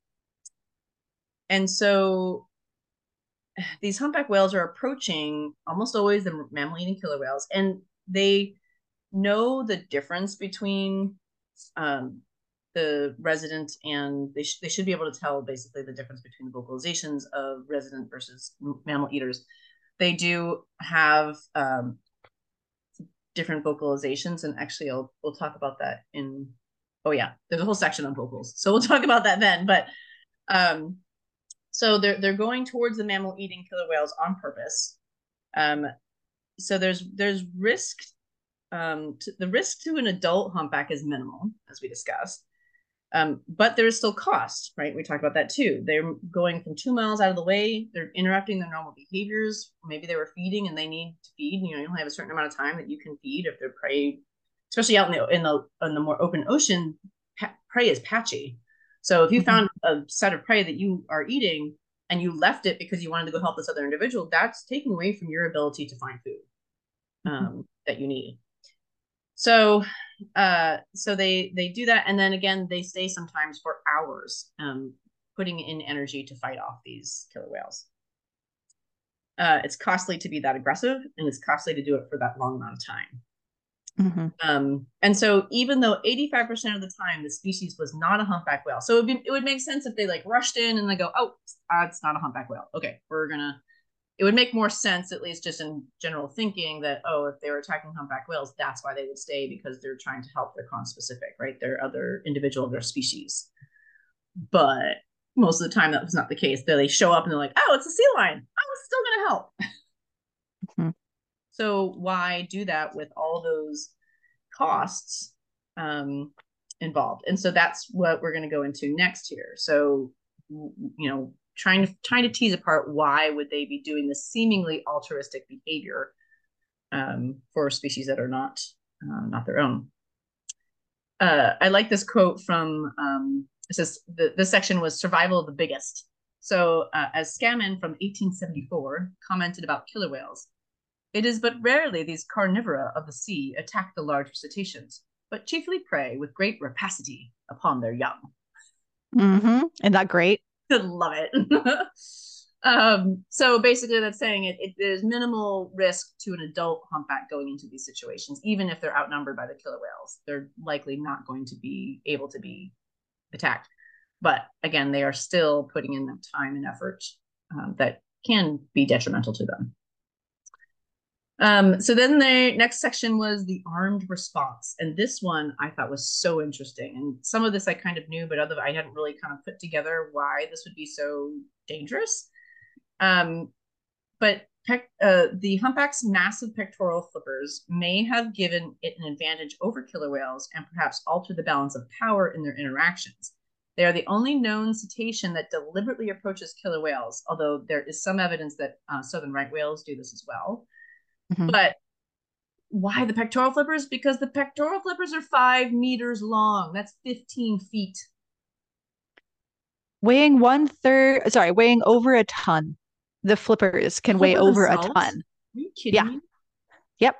Speaker 1: and so these humpback whales are approaching almost always the mammal eating killer whales, and they know the difference between um, the resident and they, sh- they should be able to tell basically the difference between the vocalizations of resident versus mammal eaters they do have um, different vocalizations and actually I'll, we'll talk about that in oh yeah there's a whole section on vocals so we'll talk about that then but um so they're they're going towards the mammal eating killer whales on purpose. Um, so there's there's risk. Um, to, the risk to an adult humpback is minimal, as we discussed. Um, but there is still cost, right? We talked about that too. They're going from two miles out of the way. They're interrupting their normal behaviors. Maybe they were feeding and they need to feed. You know, you only have a certain amount of time that you can feed if they're prey, especially out in the in the in the more open ocean. prey is patchy, so if you mm-hmm. found a set of prey that you are eating and you left it because you wanted to go help this other individual, that's taking away from your ability to find food mm-hmm. um, mm-hmm. that you need. So uh so they they do that and then again they stay sometimes for hours um putting in energy to fight off these killer whales. Uh it's costly to be that aggressive and it's costly to do it for that long amount of time. Mm-hmm. um and so even though 85% of the time the species was not a humpback whale so it would, be, it would make sense if they like rushed in and they go oh uh, it's not a humpback whale. Okay we're gonna it would make more sense, at least just in general thinking, that oh, if they were attacking humpback whales, that's why they would stay because they're trying to help their conspecific, right? They're other individual of their species. But most of the time, that was not the case. They show up and they're like, oh, it's a sea lion. I was still going to help. Mm-hmm. So why do that with all those costs um, involved? And so that's what we're going to go into next here. So you know trying to trying to tease apart why would they be doing this seemingly altruistic behavior um, for species that are not uh, not their own. Uh, I like this quote from um, it says the this section was survival of the biggest. So uh, as Scammon from 1874 commented about killer whales, it is but rarely these carnivora of the sea attack the larger cetaceans, but chiefly prey with great rapacity upon their young.
Speaker 2: Mm-hmm. Isn't that great?
Speaker 1: Love it. um, so basically, that's saying it, there's minimal risk to an adult humpback going into these situations, even if they're outnumbered by the killer whales. They're likely not going to be able to be attacked. But again, they are still putting in the time and effort um, that can be detrimental to them. Um, so then the next section was the armed response. And this one I thought was so interesting. And some of this I kind of knew, but other I hadn't really kind of put together why this would be so dangerous. Um, but pec- uh, the humpback's massive pectoral flippers may have given it an advantage over killer whales and perhaps altered the balance of power in their interactions. They are the only known cetacean that deliberately approaches killer whales, although there is some evidence that uh, southern right whales do this as well. Mm-hmm. But why the pectoral flippers? Because the pectoral flippers are five meters long. That's 15 feet.
Speaker 2: Weighing one third, sorry, weighing over a ton. The flippers can weigh over a ton. Are
Speaker 1: you kidding yeah.
Speaker 2: me? Yep.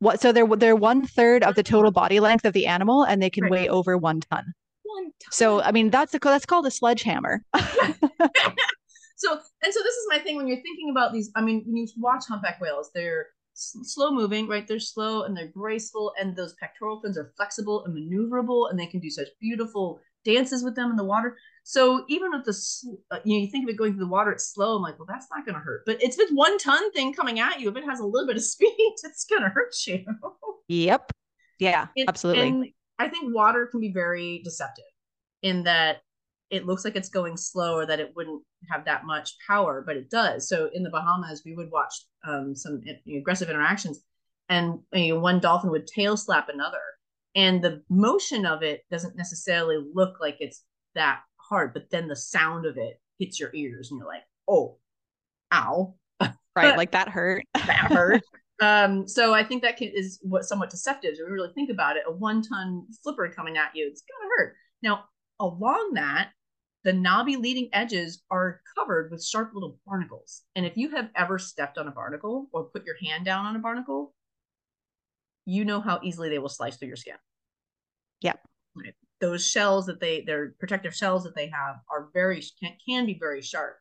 Speaker 2: What? So they're they're one third of the total body length of the animal, and they can right. weigh over one ton. One ton. So I mean, that's a that's called a sledgehammer.
Speaker 1: so and so this is my thing when you're thinking about these. I mean, when you watch humpback whales, they're slow moving, right? They're slow and they're graceful, and those pectoral fins are flexible and maneuverable, and they can do such beautiful dances with them in the water. So even with the uh, you know you think of it going through the water, it's slow. I'm like, well, that's not going to hurt. But it's this one ton thing coming at you. If it has a little bit of speed, it's going to hurt you.
Speaker 2: yep. Yeah. It, absolutely. And
Speaker 1: I think water can be very deceptive in that it looks like it's going slow or that it wouldn't have that much power, but it does. So in the Bahamas, we would watch um, some aggressive interactions, and you know, one dolphin would tail slap another, and the motion of it doesn't necessarily look like it's that hard, but then the sound of it hits your ears, and you're like, "Oh, ow!"
Speaker 2: Right, like that hurt.
Speaker 1: that hurt. Um, so I think that can, is what somewhat deceptive. If we really think about it, a one-ton flipper coming at you, it's gonna hurt. Now, along that, the knobby leading edges are covered with sharp little barnacles. And if you have ever stepped on a barnacle or put your hand down on a barnacle, you know how easily they will slice through your skin.
Speaker 2: Yep.
Speaker 1: Right. Those shells that they, their protective shells that they have are very, can, can be very sharp.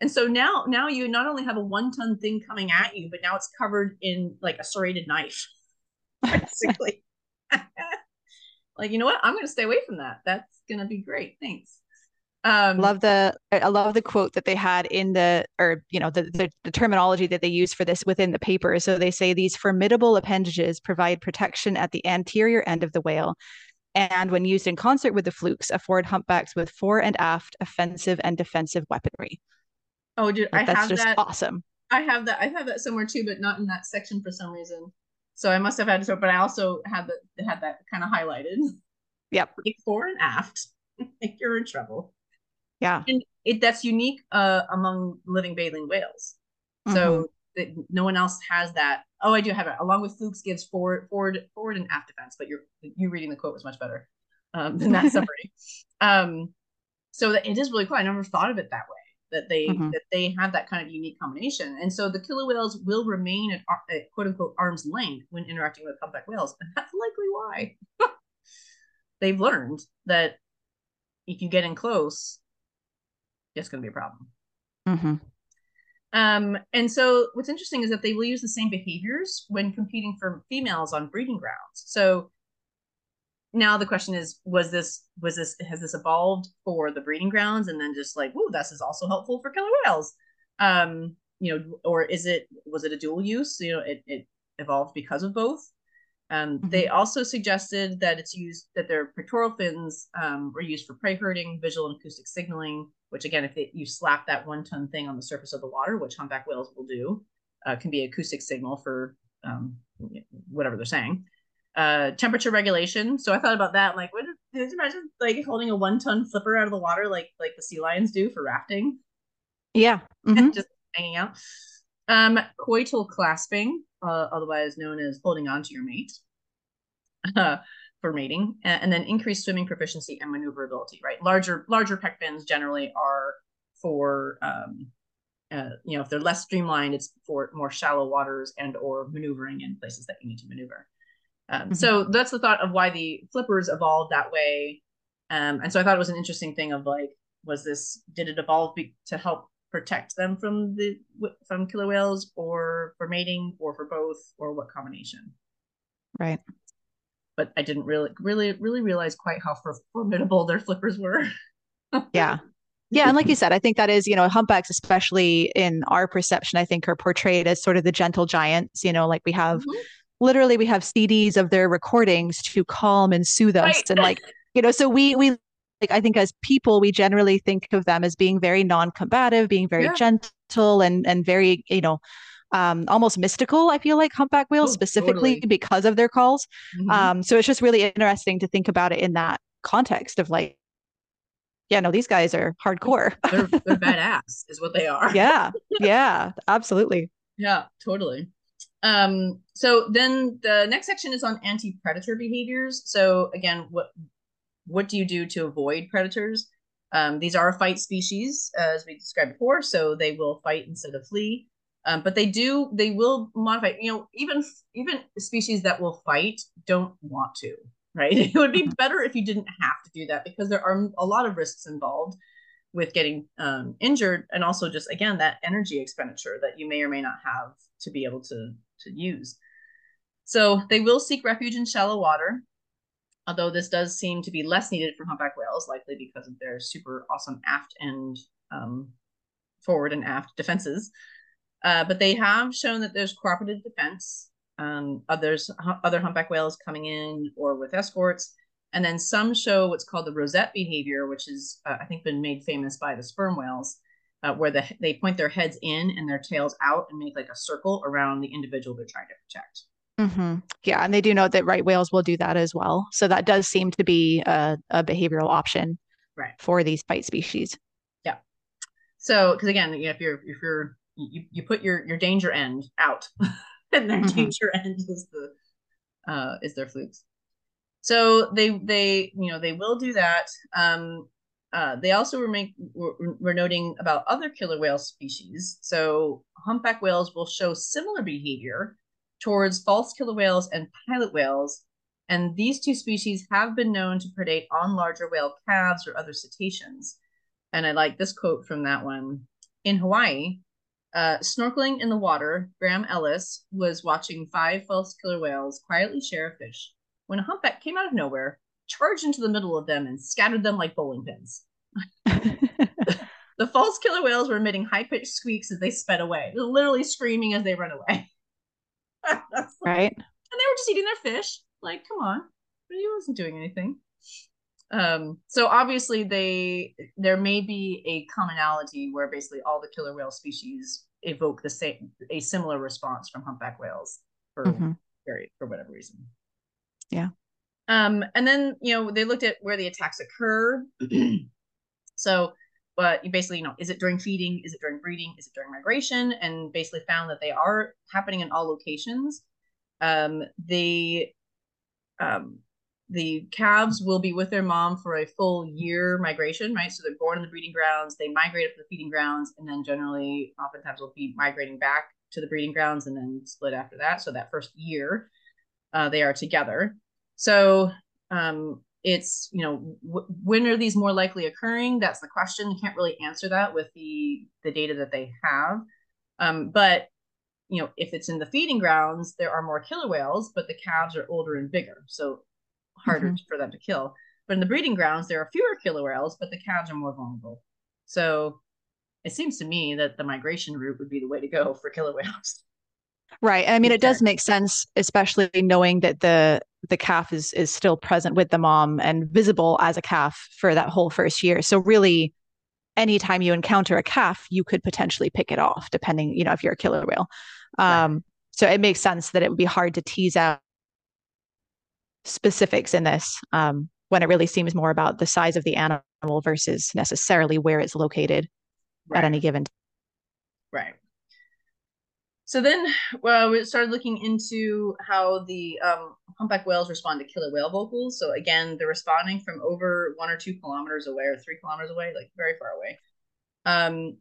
Speaker 1: And so now, now you not only have a one ton thing coming at you, but now it's covered in like a serrated knife, basically. like, you know what? I'm going to stay away from that. That's going to be great. Thanks.
Speaker 2: Um, love the I love the quote that they had in the or you know the, the, the terminology that they use for this within the paper. So they say these formidable appendages provide protection at the anterior end of the whale. and when used in concert with the flukes, afford humpbacks with fore and aft offensive and defensive weaponry.
Speaker 1: Oh, dude, like, I
Speaker 2: that's
Speaker 1: have
Speaker 2: just
Speaker 1: that.
Speaker 2: awesome.
Speaker 1: I have that. I have that somewhere too, but not in that section for some reason. So I must have had to. But I also had that had that kind of highlighted.
Speaker 2: Yep.
Speaker 1: Like fore and aft. like You're in trouble.
Speaker 2: Yeah.
Speaker 1: And it that's unique uh, among living baleen whales. So mm-hmm. no one else has that. Oh, I do have it. Along with flukes gives forward, forward, forward and aft defense. But you're you reading the quote was much better um, than that summary. um, so that, it is really cool. I never thought of it that way. That they mm-hmm. that they have that kind of unique combination, and so the killer whales will remain at, at quote unquote arm's length when interacting with humpback whales, and that's likely why they've learned that if you get in close, it's going to be a problem.
Speaker 2: Mm-hmm.
Speaker 1: Um, and so what's interesting is that they will use the same behaviors when competing for females on breeding grounds. So now the question is, was this was this has this evolved for the breeding grounds and then just like, whoa, this is also helpful for killer whales? Um, you know, or is it was it a dual use? You know, it, it evolved because of both. Um, mm-hmm. They also suggested that it's used that their pectoral fins um, were used for prey herding, visual and acoustic signaling. Which again, if they, you slap that one ton thing on the surface of the water, which humpback whales will do, uh, can be acoustic signal for um, whatever they're saying. Uh, temperature regulation. So I thought about that. Like, what? Did you imagine like holding a one ton flipper out of the water, like like the sea lions do for rafting?
Speaker 2: Yeah,
Speaker 1: mm-hmm. just hanging out. Um, coital clasping uh, otherwise known as holding on to your mate uh, for mating, and, then increased swimming proficiency and maneuverability. Right, larger larger pec fins generally are for um, uh, you know if they're less streamlined, it's for more shallow waters and or maneuvering in places that you need to maneuver. Um, mm-hmm. So that's the thought of why the flippers evolved that way. Um, and so I thought it was an interesting thing of like, was this did it evolve be- to help protect them from the from killer whales or for mating or for both or what combination
Speaker 2: right
Speaker 1: but i didn't really really really realize quite how formidable their flippers were
Speaker 2: yeah yeah and like you said i think that is you know humpbacks especially in our perception i think are portrayed as sort of the gentle giants you know like we have mm-hmm. literally we have cds of their recordings to calm and soothe us right. and like you know so we we like I think as people, we generally think of them as being very non-combative, being very yeah. gentle and and very, you know, um, almost mystical. I feel like humpback whales oh, specifically totally. because of their calls. Mm-hmm. Um, so it's just really interesting to think about it in that context of like, yeah, no, these guys are hardcore.
Speaker 1: they're, they're badass, is what they are.
Speaker 2: yeah, yeah, absolutely.
Speaker 1: Yeah, totally. Um, so then the next section is on anti-predator behaviors. So again, what what do you do to avoid predators? Um, these are a fight species, uh, as we described before, so they will fight instead of flee. Um, but they do, they will modify. You know, even even species that will fight don't want to, right? It would be better if you didn't have to do that because there are a lot of risks involved with getting um, injured, and also just again that energy expenditure that you may or may not have to be able to to use. So they will seek refuge in shallow water although this does seem to be less needed for humpback whales, likely because of their super awesome aft and um, forward and aft defenses. Uh, but they have shown that there's cooperative defense. Um, others, other humpback whales coming in or with escorts, and then some show what's called the rosette behavior, which is uh, I think been made famous by the sperm whales, uh, where the, they point their heads in and their tails out and make like a circle around the individual they're trying to protect.
Speaker 2: Mm-hmm. Yeah, and they do know that right whales will do that as well. So that does seem to be a, a behavioral option
Speaker 1: right.
Speaker 2: for these fight species.
Speaker 1: Yeah. So, because again, you know, if you're if you're you, you put your your danger end out, and their mm-hmm. danger end is the uh is their flukes. So they they you know they will do that. Um, uh, they also were, make, were, were noting about other killer whale species. So humpback whales will show similar behavior towards false killer whales and pilot whales, and these two species have been known to predate on larger whale calves or other cetaceans. And I like this quote from that one. In Hawaii, uh, snorkeling in the water, Graham Ellis was watching five false killer whales quietly share a fish when a humpback came out of nowhere, charged into the middle of them, and scattered them like bowling pins. the false killer whales were emitting high pitched squeaks as they sped away, literally screaming as they run away.
Speaker 2: right.
Speaker 1: And they were just eating their fish. Like, come on. but he wasn't doing anything. Um, so obviously they there may be a commonality where basically all the killer whale species evoke the same a similar response from humpback whales for mm-hmm. very for whatever reason.
Speaker 2: Yeah.
Speaker 1: Um, and then you know they looked at where the attacks occur. so, but you basically you know is it during feeding? Is it during breeding? Is it during migration? And basically found that they are happening in all locations. Um, they um, the calves will be with their mom for a full year migration, right? So they're born in the breeding grounds, they migrate up to the feeding grounds, and then generally, oftentimes, will be migrating back to the breeding grounds and then split after that. So that first year, uh, they are together. So um, it's you know w- when are these more likely occurring? That's the question. You can't really answer that with the the data that they have. Um, but you know, if it's in the feeding grounds, there are more killer whales, but the calves are older and bigger. So harder mm-hmm. for them to kill. But in the breeding grounds, there are fewer killer whales, but the calves are more vulnerable. So it seems to me that the migration route would be the way to go for killer whales.
Speaker 2: Right. I mean, it does make sense, especially knowing that the the calf is is still present with the mom and visible as a calf for that whole first year. So really, anytime you encounter a calf, you could potentially pick it off, depending, you know, if you're a killer whale. Um, right. So it makes sense that it would be hard to tease out specifics in this um, when it really seems more about the size of the animal versus necessarily where it's located right. at any given time.
Speaker 1: Right. So then well, we started looking into how the um, humpback whales respond to killer whale vocals. So again, they're responding from over one or two kilometers away or three kilometers away, like very far away. Um,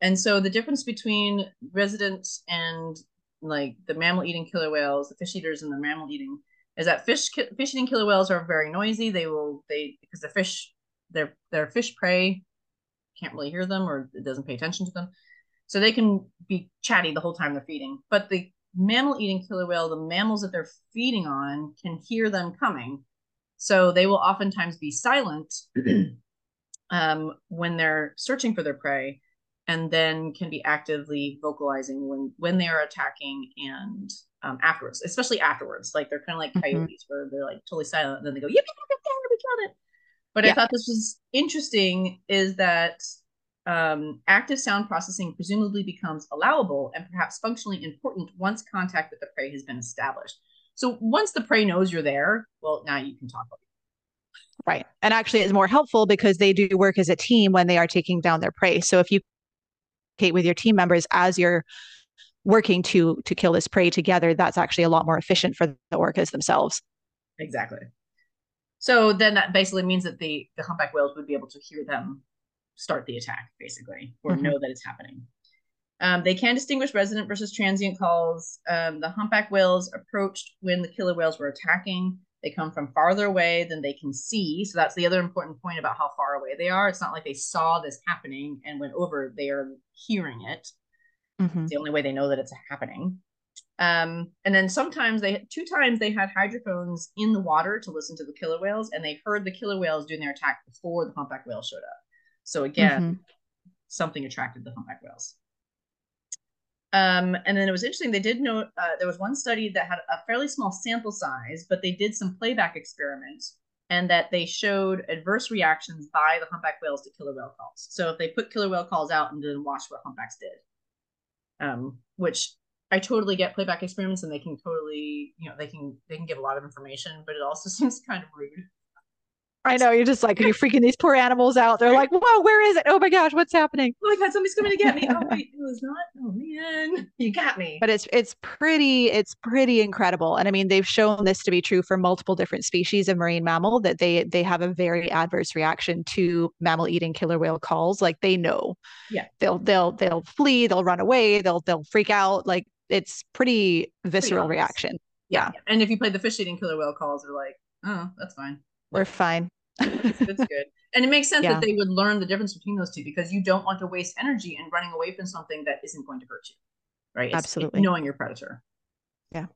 Speaker 1: and so the difference between residents and like the mammal eating killer whales, the fish eaters and the mammal eating is that fish fish eating killer whales are very noisy. They will they because the fish their their fish prey can't really hear them or it doesn't pay attention to them, so they can be chatty the whole time they're feeding. But the mammal eating killer whale, the mammals that they're feeding on, can hear them coming, so they will oftentimes be silent um, when they're searching for their prey and then can be actively vocalizing when when they are attacking and um, afterwards, especially afterwards. Like they're kind of like mm-hmm. coyotes where they're like totally silent and then they go, yep, yep, yep, we killed it. But yeah. I thought this was interesting is that um, active sound processing presumably becomes allowable and perhaps functionally important once contact with the prey has been established. So once the prey knows you're there, well, now you can talk about it.
Speaker 2: Right. And actually, it's more helpful because they do work as a team when they are taking down their prey. So if you communicate with your team members as you're working to to kill this prey together that's actually a lot more efficient for the orcas themselves.
Speaker 1: Exactly. So then that basically means that the the humpback whales would be able to hear them start the attack basically or mm-hmm. know that it's happening. Um, they can distinguish resident versus transient calls. Um, the humpback whales approached when the killer whales were attacking. They come from farther away than they can see. So that's the other important point about how far away they are. It's not like they saw this happening and went over they are hearing it Mm-hmm. It's the only way they know that it's happening. Um, and then sometimes they two times they had hydrophones in the water to listen to the killer whales, and they heard the killer whales doing their attack before the humpback whale showed up. So again, mm-hmm. something attracted the humpback whales. Um, and then it was interesting. They did note uh, there was one study that had a fairly small sample size, but they did some playback experiments, and that they showed adverse reactions by the humpback whales to killer whale calls. So if they put killer whale calls out and then watch what humpbacks did, um, which I totally get playback experiments and they can totally, you know, they can they can give a lot of information, but it also seems kind of rude
Speaker 2: I know you're just like you're freaking these poor animals out. They're like, "Whoa, where is it? Oh my gosh, what's happening?"
Speaker 1: Oh my god, somebody's coming to get me. Oh wait, it was not. Oh man, you got me.
Speaker 2: But it's it's pretty it's pretty incredible, and I mean they've shown this to be true for multiple different species of marine mammal that they they have a very adverse reaction to mammal eating killer whale calls. Like they know,
Speaker 1: yeah,
Speaker 2: they'll they'll they'll flee, they'll run away, they'll they'll freak out. Like it's pretty visceral pretty reaction. Yeah.
Speaker 1: yeah, and if you play the fish eating killer whale calls, they're like, oh, that's fine
Speaker 2: we're fine.
Speaker 1: it's, it's, good. And it makes sense yeah. that they would learn the difference between those two because you don't want to waste energy in running away from something that isn't going to hurt you. Right. It's,
Speaker 2: Absolutely.
Speaker 1: knowing your predator.
Speaker 2: Yeah.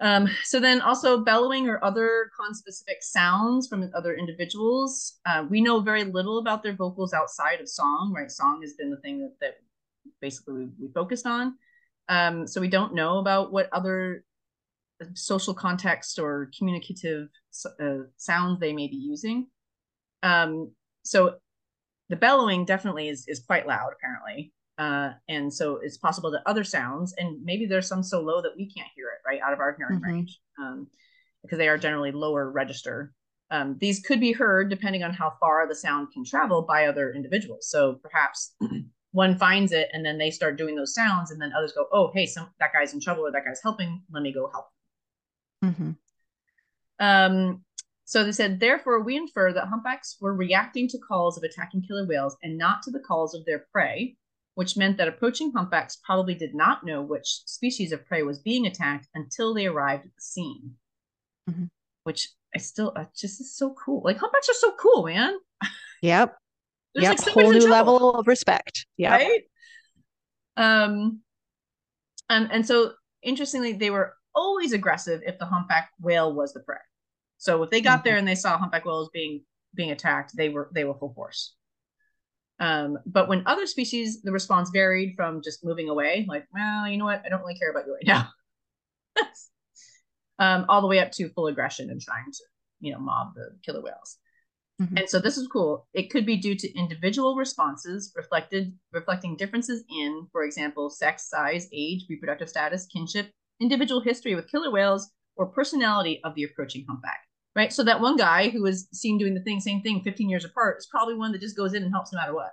Speaker 1: Um, so then also bellowing or other conspecific sounds from other individuals. Uh, we know very little about their vocals outside of song, right? Song has been the thing that, that basically we, we focused on. Um, so we don't know about what other social context or communicative uh, sounds they may be using. Um, so the bellowing definitely is is quite loud, apparently. Uh, and so it's possible that other sounds, and maybe there's some so low that we can't hear it, right, out of our hearing mm-hmm. range, um, because they are generally lower register. Um, these could be heard depending on how far the sound can travel by other individuals. So perhaps one finds it and then they start doing those sounds, and then others go, "Oh, hey, some that guy's in trouble or that guy's helping. Let me go help." Mm-hmm. Um, so they said, therefore, we infer that humpbacks were reacting to calls of attacking killer whales and not to the calls of their prey, which meant that approaching humpbacks probably did not know which species of prey was being attacked until they arrived at the scene. Mm-hmm. Which I still uh, just is so cool. Like humpbacks are so cool, man.
Speaker 2: Yep. There's yep. Like Whole new level of respect. Yeah. Right.
Speaker 1: Um. And and so interestingly, they were always aggressive if the humpback whale was the prey. So if they got mm-hmm. there and they saw humpback whales being being attacked, they were they were full force. Um, but when other species, the response varied from just moving away, like, well, you know what, I don't really care about you right now, um, all the way up to full aggression and trying to, you know, mob the killer whales. Mm-hmm. And so this is cool. It could be due to individual responses reflected reflecting differences in, for example, sex, size, age, reproductive status, kinship, individual history with killer whales, or personality of the approaching humpback. Right. So that one guy who was seen doing the thing, same thing, 15 years apart, is probably one that just goes in and helps no matter what.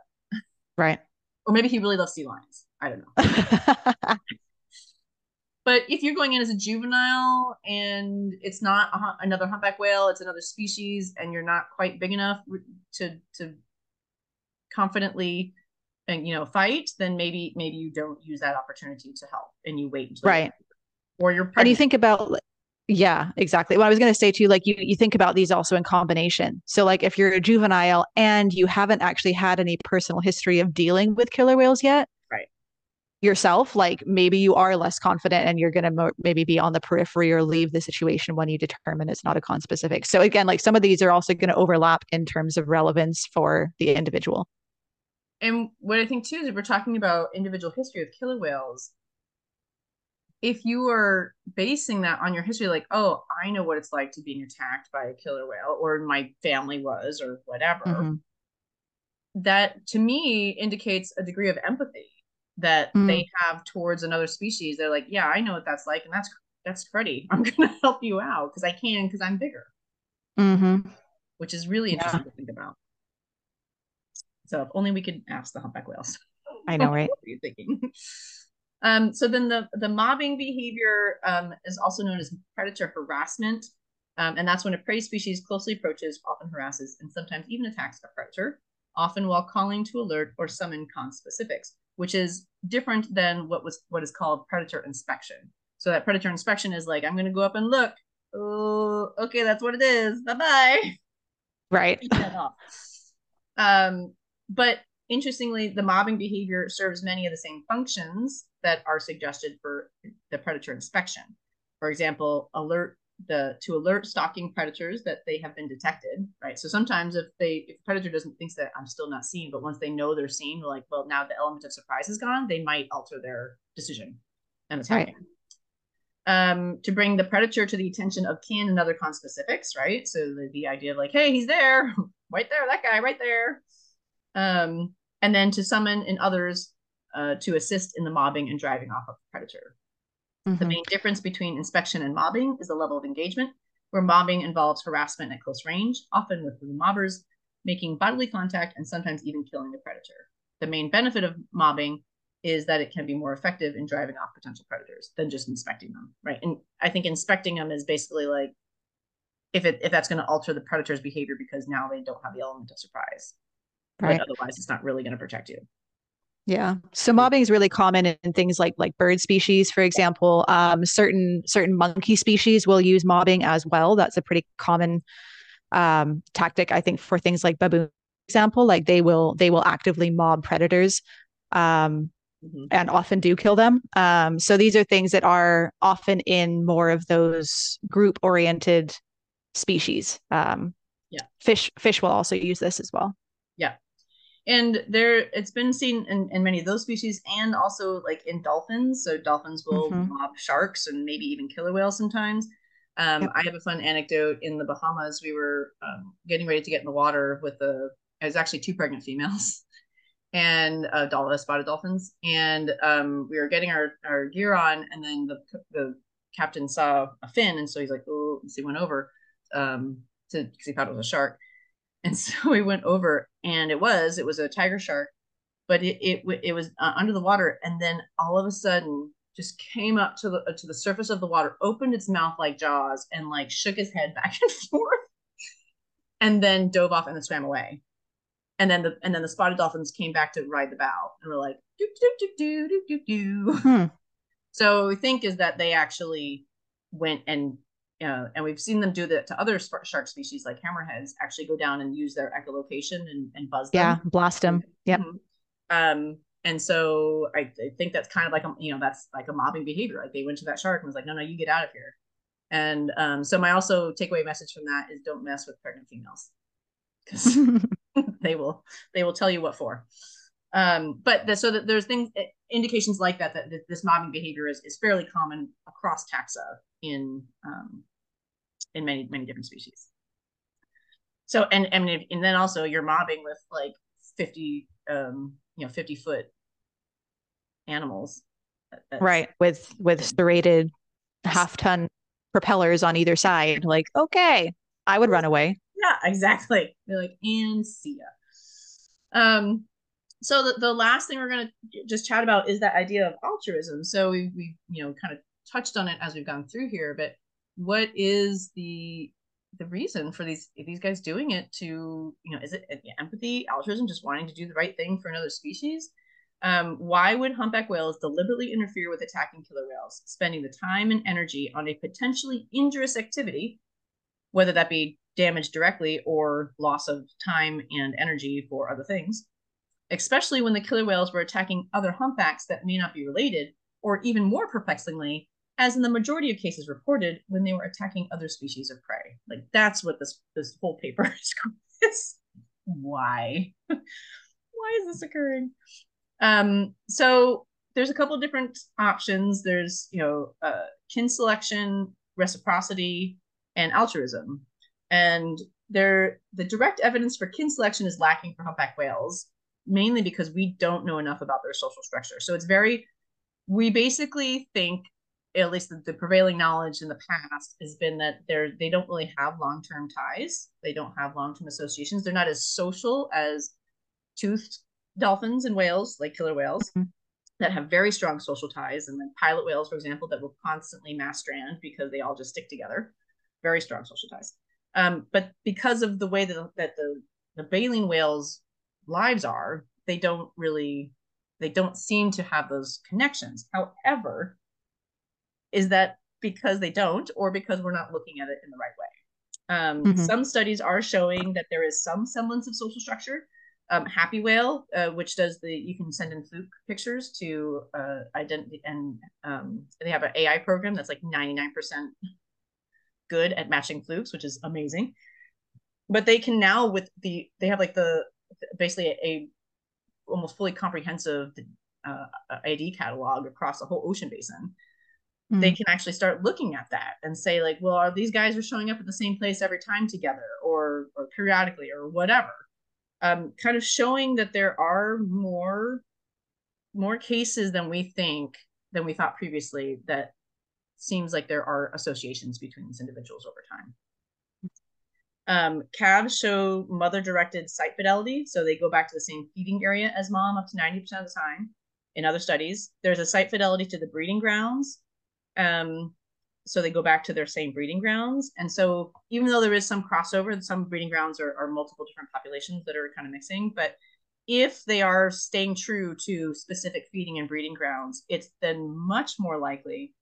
Speaker 2: Right.
Speaker 1: or maybe he really loves sea lions. I don't know. but if you're going in as a juvenile and it's not a, another humpback whale, it's another species, and you're not quite big enough to to confidently and you know fight, then maybe maybe you don't use that opportunity to help and you wait until
Speaker 2: right
Speaker 1: or you're pregnant.
Speaker 2: and you think about yeah exactly. What i was going to say to you like you you think about these also in combination. So like if you're a juvenile and you haven't actually had any personal history of dealing with killer whales yet
Speaker 1: right.
Speaker 2: yourself like maybe you are less confident and you're going to mo- maybe be on the periphery or leave the situation when you determine it's not a con specific. So again like some of these are also going to overlap in terms of relevance for the individual.
Speaker 1: And what i think too is we're talking about individual history with killer whales if you are basing that on your history, like, oh, I know what it's like to being attacked by a killer whale, or my family was, or whatever, mm-hmm. that to me indicates a degree of empathy that mm. they have towards another species. They're like, yeah, I know what that's like, and that's that's cruddy. I'm gonna help you out because I can because I'm bigger.
Speaker 2: Mm-hmm.
Speaker 1: Which is really interesting yeah. to think about. So if only we could ask the humpback whales.
Speaker 2: I know, right?
Speaker 1: what are you thinking? Um, so then the, the mobbing behavior um, is also known as predator harassment. Um, and that's when a prey species closely approaches, often harasses, and sometimes even attacks a predator, often while calling to alert or summon conspecifics, which is different than what was what is called predator inspection. So that predator inspection is like, I'm going to go up and look. Oh, okay, that's what it is. Bye bye.
Speaker 2: Right.
Speaker 1: um, but interestingly, the mobbing behavior serves many of the same functions that are suggested for the predator inspection. For example, alert the to alert stalking predators that they have been detected, right? So sometimes if they if the predator doesn't think that I'm still not seen, but once they know they're seen, like, well, now the element of surprise is gone, they might alter their decision and attack. Right. Um, to bring the predator to the attention of kin and other conspecifics, right? So the, the idea of like, hey, he's there, right there, that guy right there. Um, and then to summon in others uh, to assist in the mobbing and driving off of the predator. Mm-hmm. The main difference between inspection and mobbing is the level of engagement, where mobbing involves harassment at close range, often with the mobbers making bodily contact and sometimes even killing the predator. The main benefit of mobbing is that it can be more effective in driving off potential predators than just inspecting them, right? And I think inspecting them is basically like if it if that's going to alter the predator's behavior because now they don't have the element of surprise. Right. But otherwise, it's not really going to protect you.
Speaker 2: Yeah. So mobbing is really common in things like like bird species, for example. Um, certain certain monkey species will use mobbing as well. That's a pretty common um, tactic, I think, for things like baboon. Example, like they will they will actively mob predators, um, mm-hmm. and often do kill them. Um, so these are things that are often in more of those group oriented species. Um,
Speaker 1: yeah.
Speaker 2: Fish fish will also use this as well.
Speaker 1: Yeah and there it's been seen in, in many of those species and also like in dolphins. So dolphins will mm-hmm. mob sharks and maybe even killer whales sometimes. Um, yep. i have a fun anecdote. In the bahamas we were um, getting ready to get in the water with the it was actually two pregnant females and uh, dolphin, spotted dolphins. And um, we were getting our, our gear on and then the, the captain saw a fin. And so he's like oh so he went over um, to because he thought it was a shark and so we went over and it was it was a tiger shark but it it, it was uh, under the water and then all of a sudden just came up to the uh, to the surface of the water opened its mouth like jaws and like shook his head back and forth and then dove off and then swam away and then the and then the spotted dolphins came back to ride the bow and were like do do do do do do do hmm. so we think is that they actually went and uh, and we've seen them do that to other shark species like hammerheads actually go down and use their echolocation and, and buzz
Speaker 2: them. Yeah, blast them. Yep. Mm-hmm.
Speaker 1: Um, and so I, I, think that's kind of like a you know that's like a mobbing behavior. Like they went to that shark and was like, no, no, you get out of here. And um, so my also takeaway message from that is don't mess with pregnant females because they will they will tell you what for. Um, but the, so that there's things eh, indications like that that this mobbing behavior is is fairly common across taxa in um, in many many different species. So and and and then also you're mobbing with like fifty um you know fifty foot animals.
Speaker 2: That's, right with with serrated half ton propellers on either side. Like okay, I would run away.
Speaker 1: Yeah, exactly. You're like and see ya. Um, so the, the last thing we're going to just chat about is that idea of altruism. So we, we you know kind of touched on it as we've gone through here but what is the the reason for these these guys doing it to you know is it empathy altruism just wanting to do the right thing for another species? Um, why would humpback whales deliberately interfere with attacking killer whales spending the time and energy on a potentially injurious activity whether that be damage directly or loss of time and energy for other things especially when the killer whales were attacking other humpbacks that may not be related or even more perplexingly as in the majority of cases reported when they were attacking other species of prey. Like that's what this this whole paper is. Why? Why is this occurring? Um, so there's a couple of different options. There's you know uh, kin selection, reciprocity, and altruism. And there, the direct evidence for kin selection is lacking for humpback whales, mainly because we don't know enough about their social structure. So it's very, we basically think at least the, the, prevailing knowledge in the past has been that they're they don't really have long-term ties. They don't have long-term associations. They're not as social as toothed dolphins and whales like killer whales mm-hmm. that have very strong social ties. And then pilot whales for example that will constantly mass strand because they all just stick together. Very strong social ties. Um, but because of the way that, that the the baleen whales lives are they don't really they don't seem to have those connections. However is that because they don't or because we're not looking at it in the right way? Um, mm-hmm. some studies are showing that there is some semblance of social structure. Um, Happywhale uh, which does the you can send in fluke pictures to uh, identity and um, they have an ai program that's like 99% good at matching flukes which is amazing. But they can now with the they have like the basically a, a almost fully comprehensive uh, id catalog across the whole ocean basin. Mm. they can actually start looking at that and say like well are these guys are showing up at the same place every time together or or periodically or whatever. Um, kind of showing that there are more more cases than we think than we thought previously that seems like there are associations between these individuals over time um, calves show mother directed site fidelity so they go back to the same feeding area as mom up to 90% of the time in other studies there's a site fidelity to the breeding grounds um, so they go back to their same breeding grounds. And so even though there is some crossover, some breeding grounds are, are multiple different populations that are kind of mixing, but if they are staying true to specific feeding and breeding grounds, it's then much more likely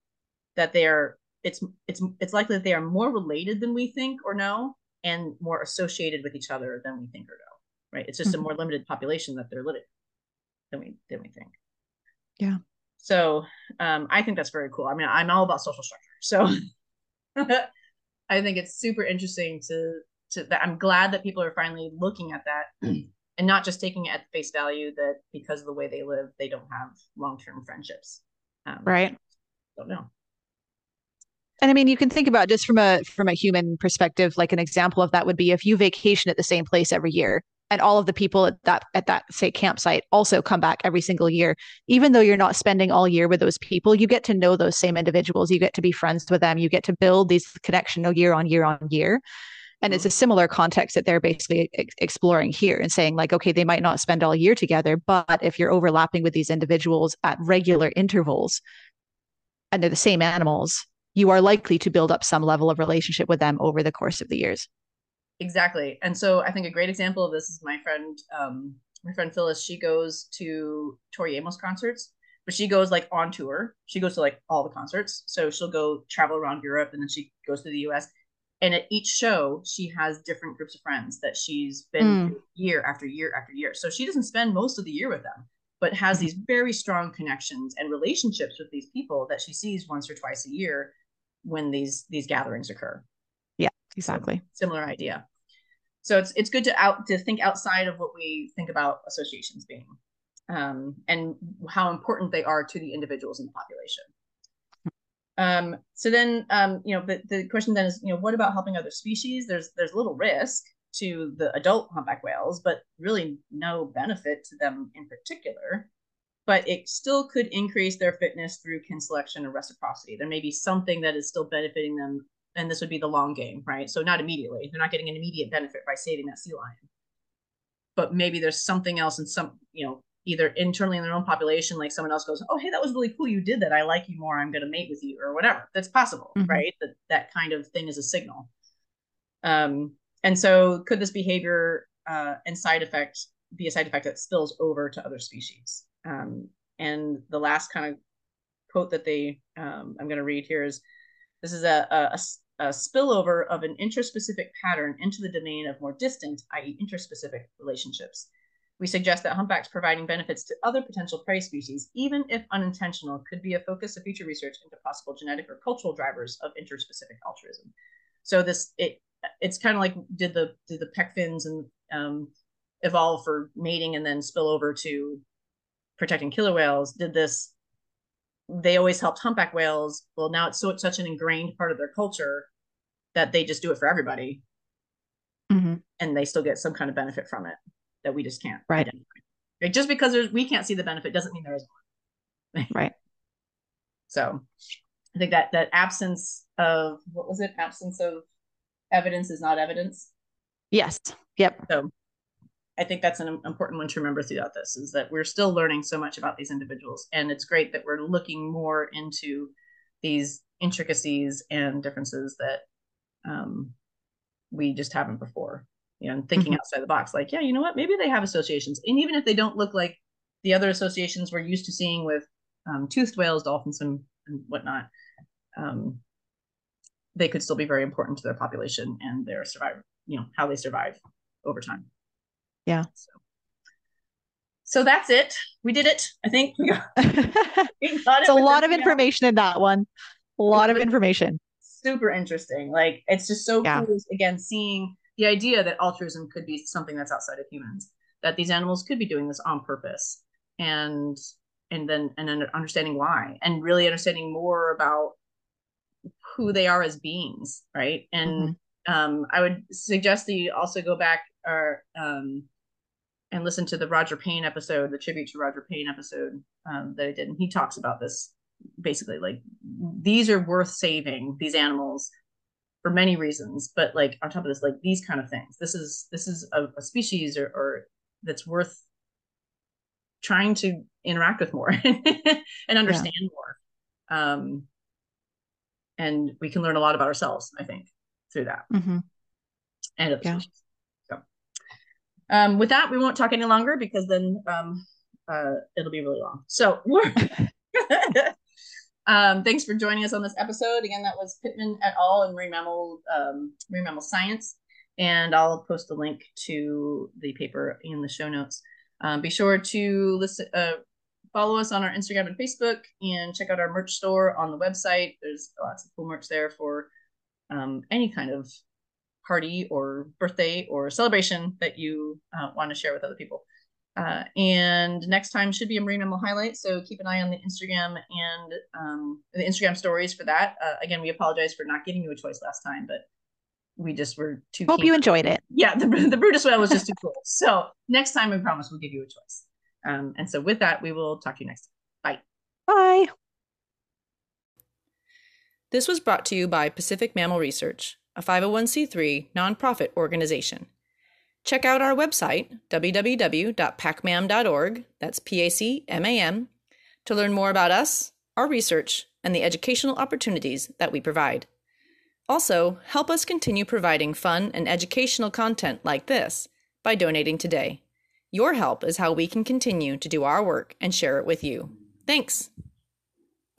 Speaker 1: that they are it's it's it's likely that they are more related than we think or know and more associated with each other than we think or know. Right. It's just mm-hmm. a more limited population that they're living than we than we think.
Speaker 2: Yeah.
Speaker 1: So um, I think that's very cool. I mean, I'm all about social structure. So I think it's super interesting to to that I'm glad that people are finally looking at that and not just taking it at face value that because of the way they live, they don't have long term friendships.
Speaker 2: Um, right.
Speaker 1: Don't know.
Speaker 2: And I mean, you can think about just from a from a human perspective, like an example of that would be if you vacation at the same place every year, and all of the people at that at that say campsite also come back every single year even though you're not spending all year with those people you get to know those same individuals. You get to be friends with them. You get to build these connection year on year on year. And it's mm-hmm. a similar context that they're basically ex- exploring here and saying like okay they might not spend all year together but if you're overlapping with these individuals at regular intervals and they're the same animals you are likely to build up some level of relationship with them over the course of the years
Speaker 1: Exactly. And so I think a great example of this is my friend, um, my friend Phyllis. She goes to Tori Amos concerts, but she goes like on tour. She goes to like all the concerts. So she'll go travel around Europe and then she goes to the US. And at each show, she has different groups of friends that she's been mm. year after year after year. So she doesn't spend most of the year with them, but has mm-hmm. these very strong connections and relationships with these people that she sees once or twice a year when these these gatherings occur.
Speaker 2: Yeah, exactly.
Speaker 1: So, similar idea. So it's it's good to out to think outside of what we think about associations being um, and how important they are to the individuals in the population. Um, so then um, you know but the question then is you know what about helping other species? There's there's little risk to the adult humpback whales but really no benefit to them in particular but it still could increase their fitness through kin selection and reciprocity. There may be something that is still benefiting them and this would be the long game, right? So not immediately. They're not getting an immediate benefit by saving that sea lion. But maybe there's something else in some, you know, either internally in their own population, like someone else goes, Oh, hey, that was really cool. You did that. I like you more. I'm gonna mate with you, or whatever. That's possible, mm-hmm. right? That that kind of thing is a signal. Um, and so could this behavior uh, and side effect be a side effect that spills over to other species? Um, and the last kind of quote that they um, I'm going to read here is this is a, a, a spillover of an intraspecific pattern into the domain of more distant, i.e., interspecific relationships. We suggest that humpbacks providing benefits to other potential prey species, even if unintentional, could be a focus of future research into possible genetic or cultural drivers of interspecific altruism. So this it it's kind of like did the did the pec fins and um, evolve for mating and then spill over to protecting killer whales? Did this they always helped humpback whales. Well, now it's so it's such an ingrained part of their culture that they just do it for everybody, mm-hmm. and they still get some kind of benefit from it that we just can't
Speaker 2: right.
Speaker 1: identify. Like just because there's we can't see the benefit doesn't mean there isn't
Speaker 2: one. right.
Speaker 1: So, I think that that absence of what was it? Absence of evidence is not evidence.
Speaker 2: Yes. Yep.
Speaker 1: So I think that's an important one to remember throughout this is that we're still learning so much about these individuals. And it's great that we're looking more into these intricacies and differences that um, we just haven't before. You know, and thinking mm-hmm. outside the box, like, yeah, you know what? Maybe they have associations. And even if they don't look like the other associations we're used to seeing with um, toothed whales, dolphins, and, and whatnot, um, they could still be very important to their population and their survival, you know, how they survive over time.
Speaker 2: Yeah.
Speaker 1: So, so that's it. We did it. I think we got,
Speaker 2: we got it's a lot of information in that one. A lot of information.
Speaker 1: Super interesting. Like it's just so yeah. cool again seeing the idea that altruism could be something that's outside of humans. That these animals could be doing this on purpose, and and then and then understanding why, and really understanding more about who they are as beings, right? And mm-hmm. um, I would suggest that you also go back or um, and listen to the Roger Payne episode, the tribute to Roger Payne episode um, that I did, and he talks about this basically like these are worth saving these animals for many reasons, but like on top of this, like these kind of things, this is this is a, a species or, or that's worth trying to interact with more and understand yeah. more. Um, and we can learn a lot about ourselves, I think, through that. Mm-hmm. And other yeah. species. Um, with that, we won't talk any longer because then um, uh, it'll be really long. So, um, thanks for joining us on this episode. Again, that was Pitman et al. and Marine Mammal, um, Marine Mammal Science. And I'll post a link to the paper in the show notes. Um, be sure to listen, uh, follow us on our Instagram and Facebook, and check out our merch store on the website. There's lots of cool merch there for um, any kind of party or birthday or celebration that you uh, want to share with other people. Uh, and next time should be a marine mammal highlight. So keep an eye on the Instagram and um, the Instagram stories for that. Uh, again, we apologize for not giving you a choice last time, but we just were too.
Speaker 2: Hope you enjoyed it.
Speaker 1: Yeah, the, the Bryde's whale was just too cool. So next time, we promise we'll give you a choice. Um, and so with that, we will talk to you next time.
Speaker 2: Bye. Bye.
Speaker 3: This was brought to you by Pacific Mammal Research, a 501c3 nonprofit organization. Check out our website, www.pacmam.org, that's P A C M A M, to learn more about us, our research, and the educational opportunities that we provide. Also, help us continue providing fun and educational content like this by donating today. Your help is how we can continue to do our work and share it with you. Thanks!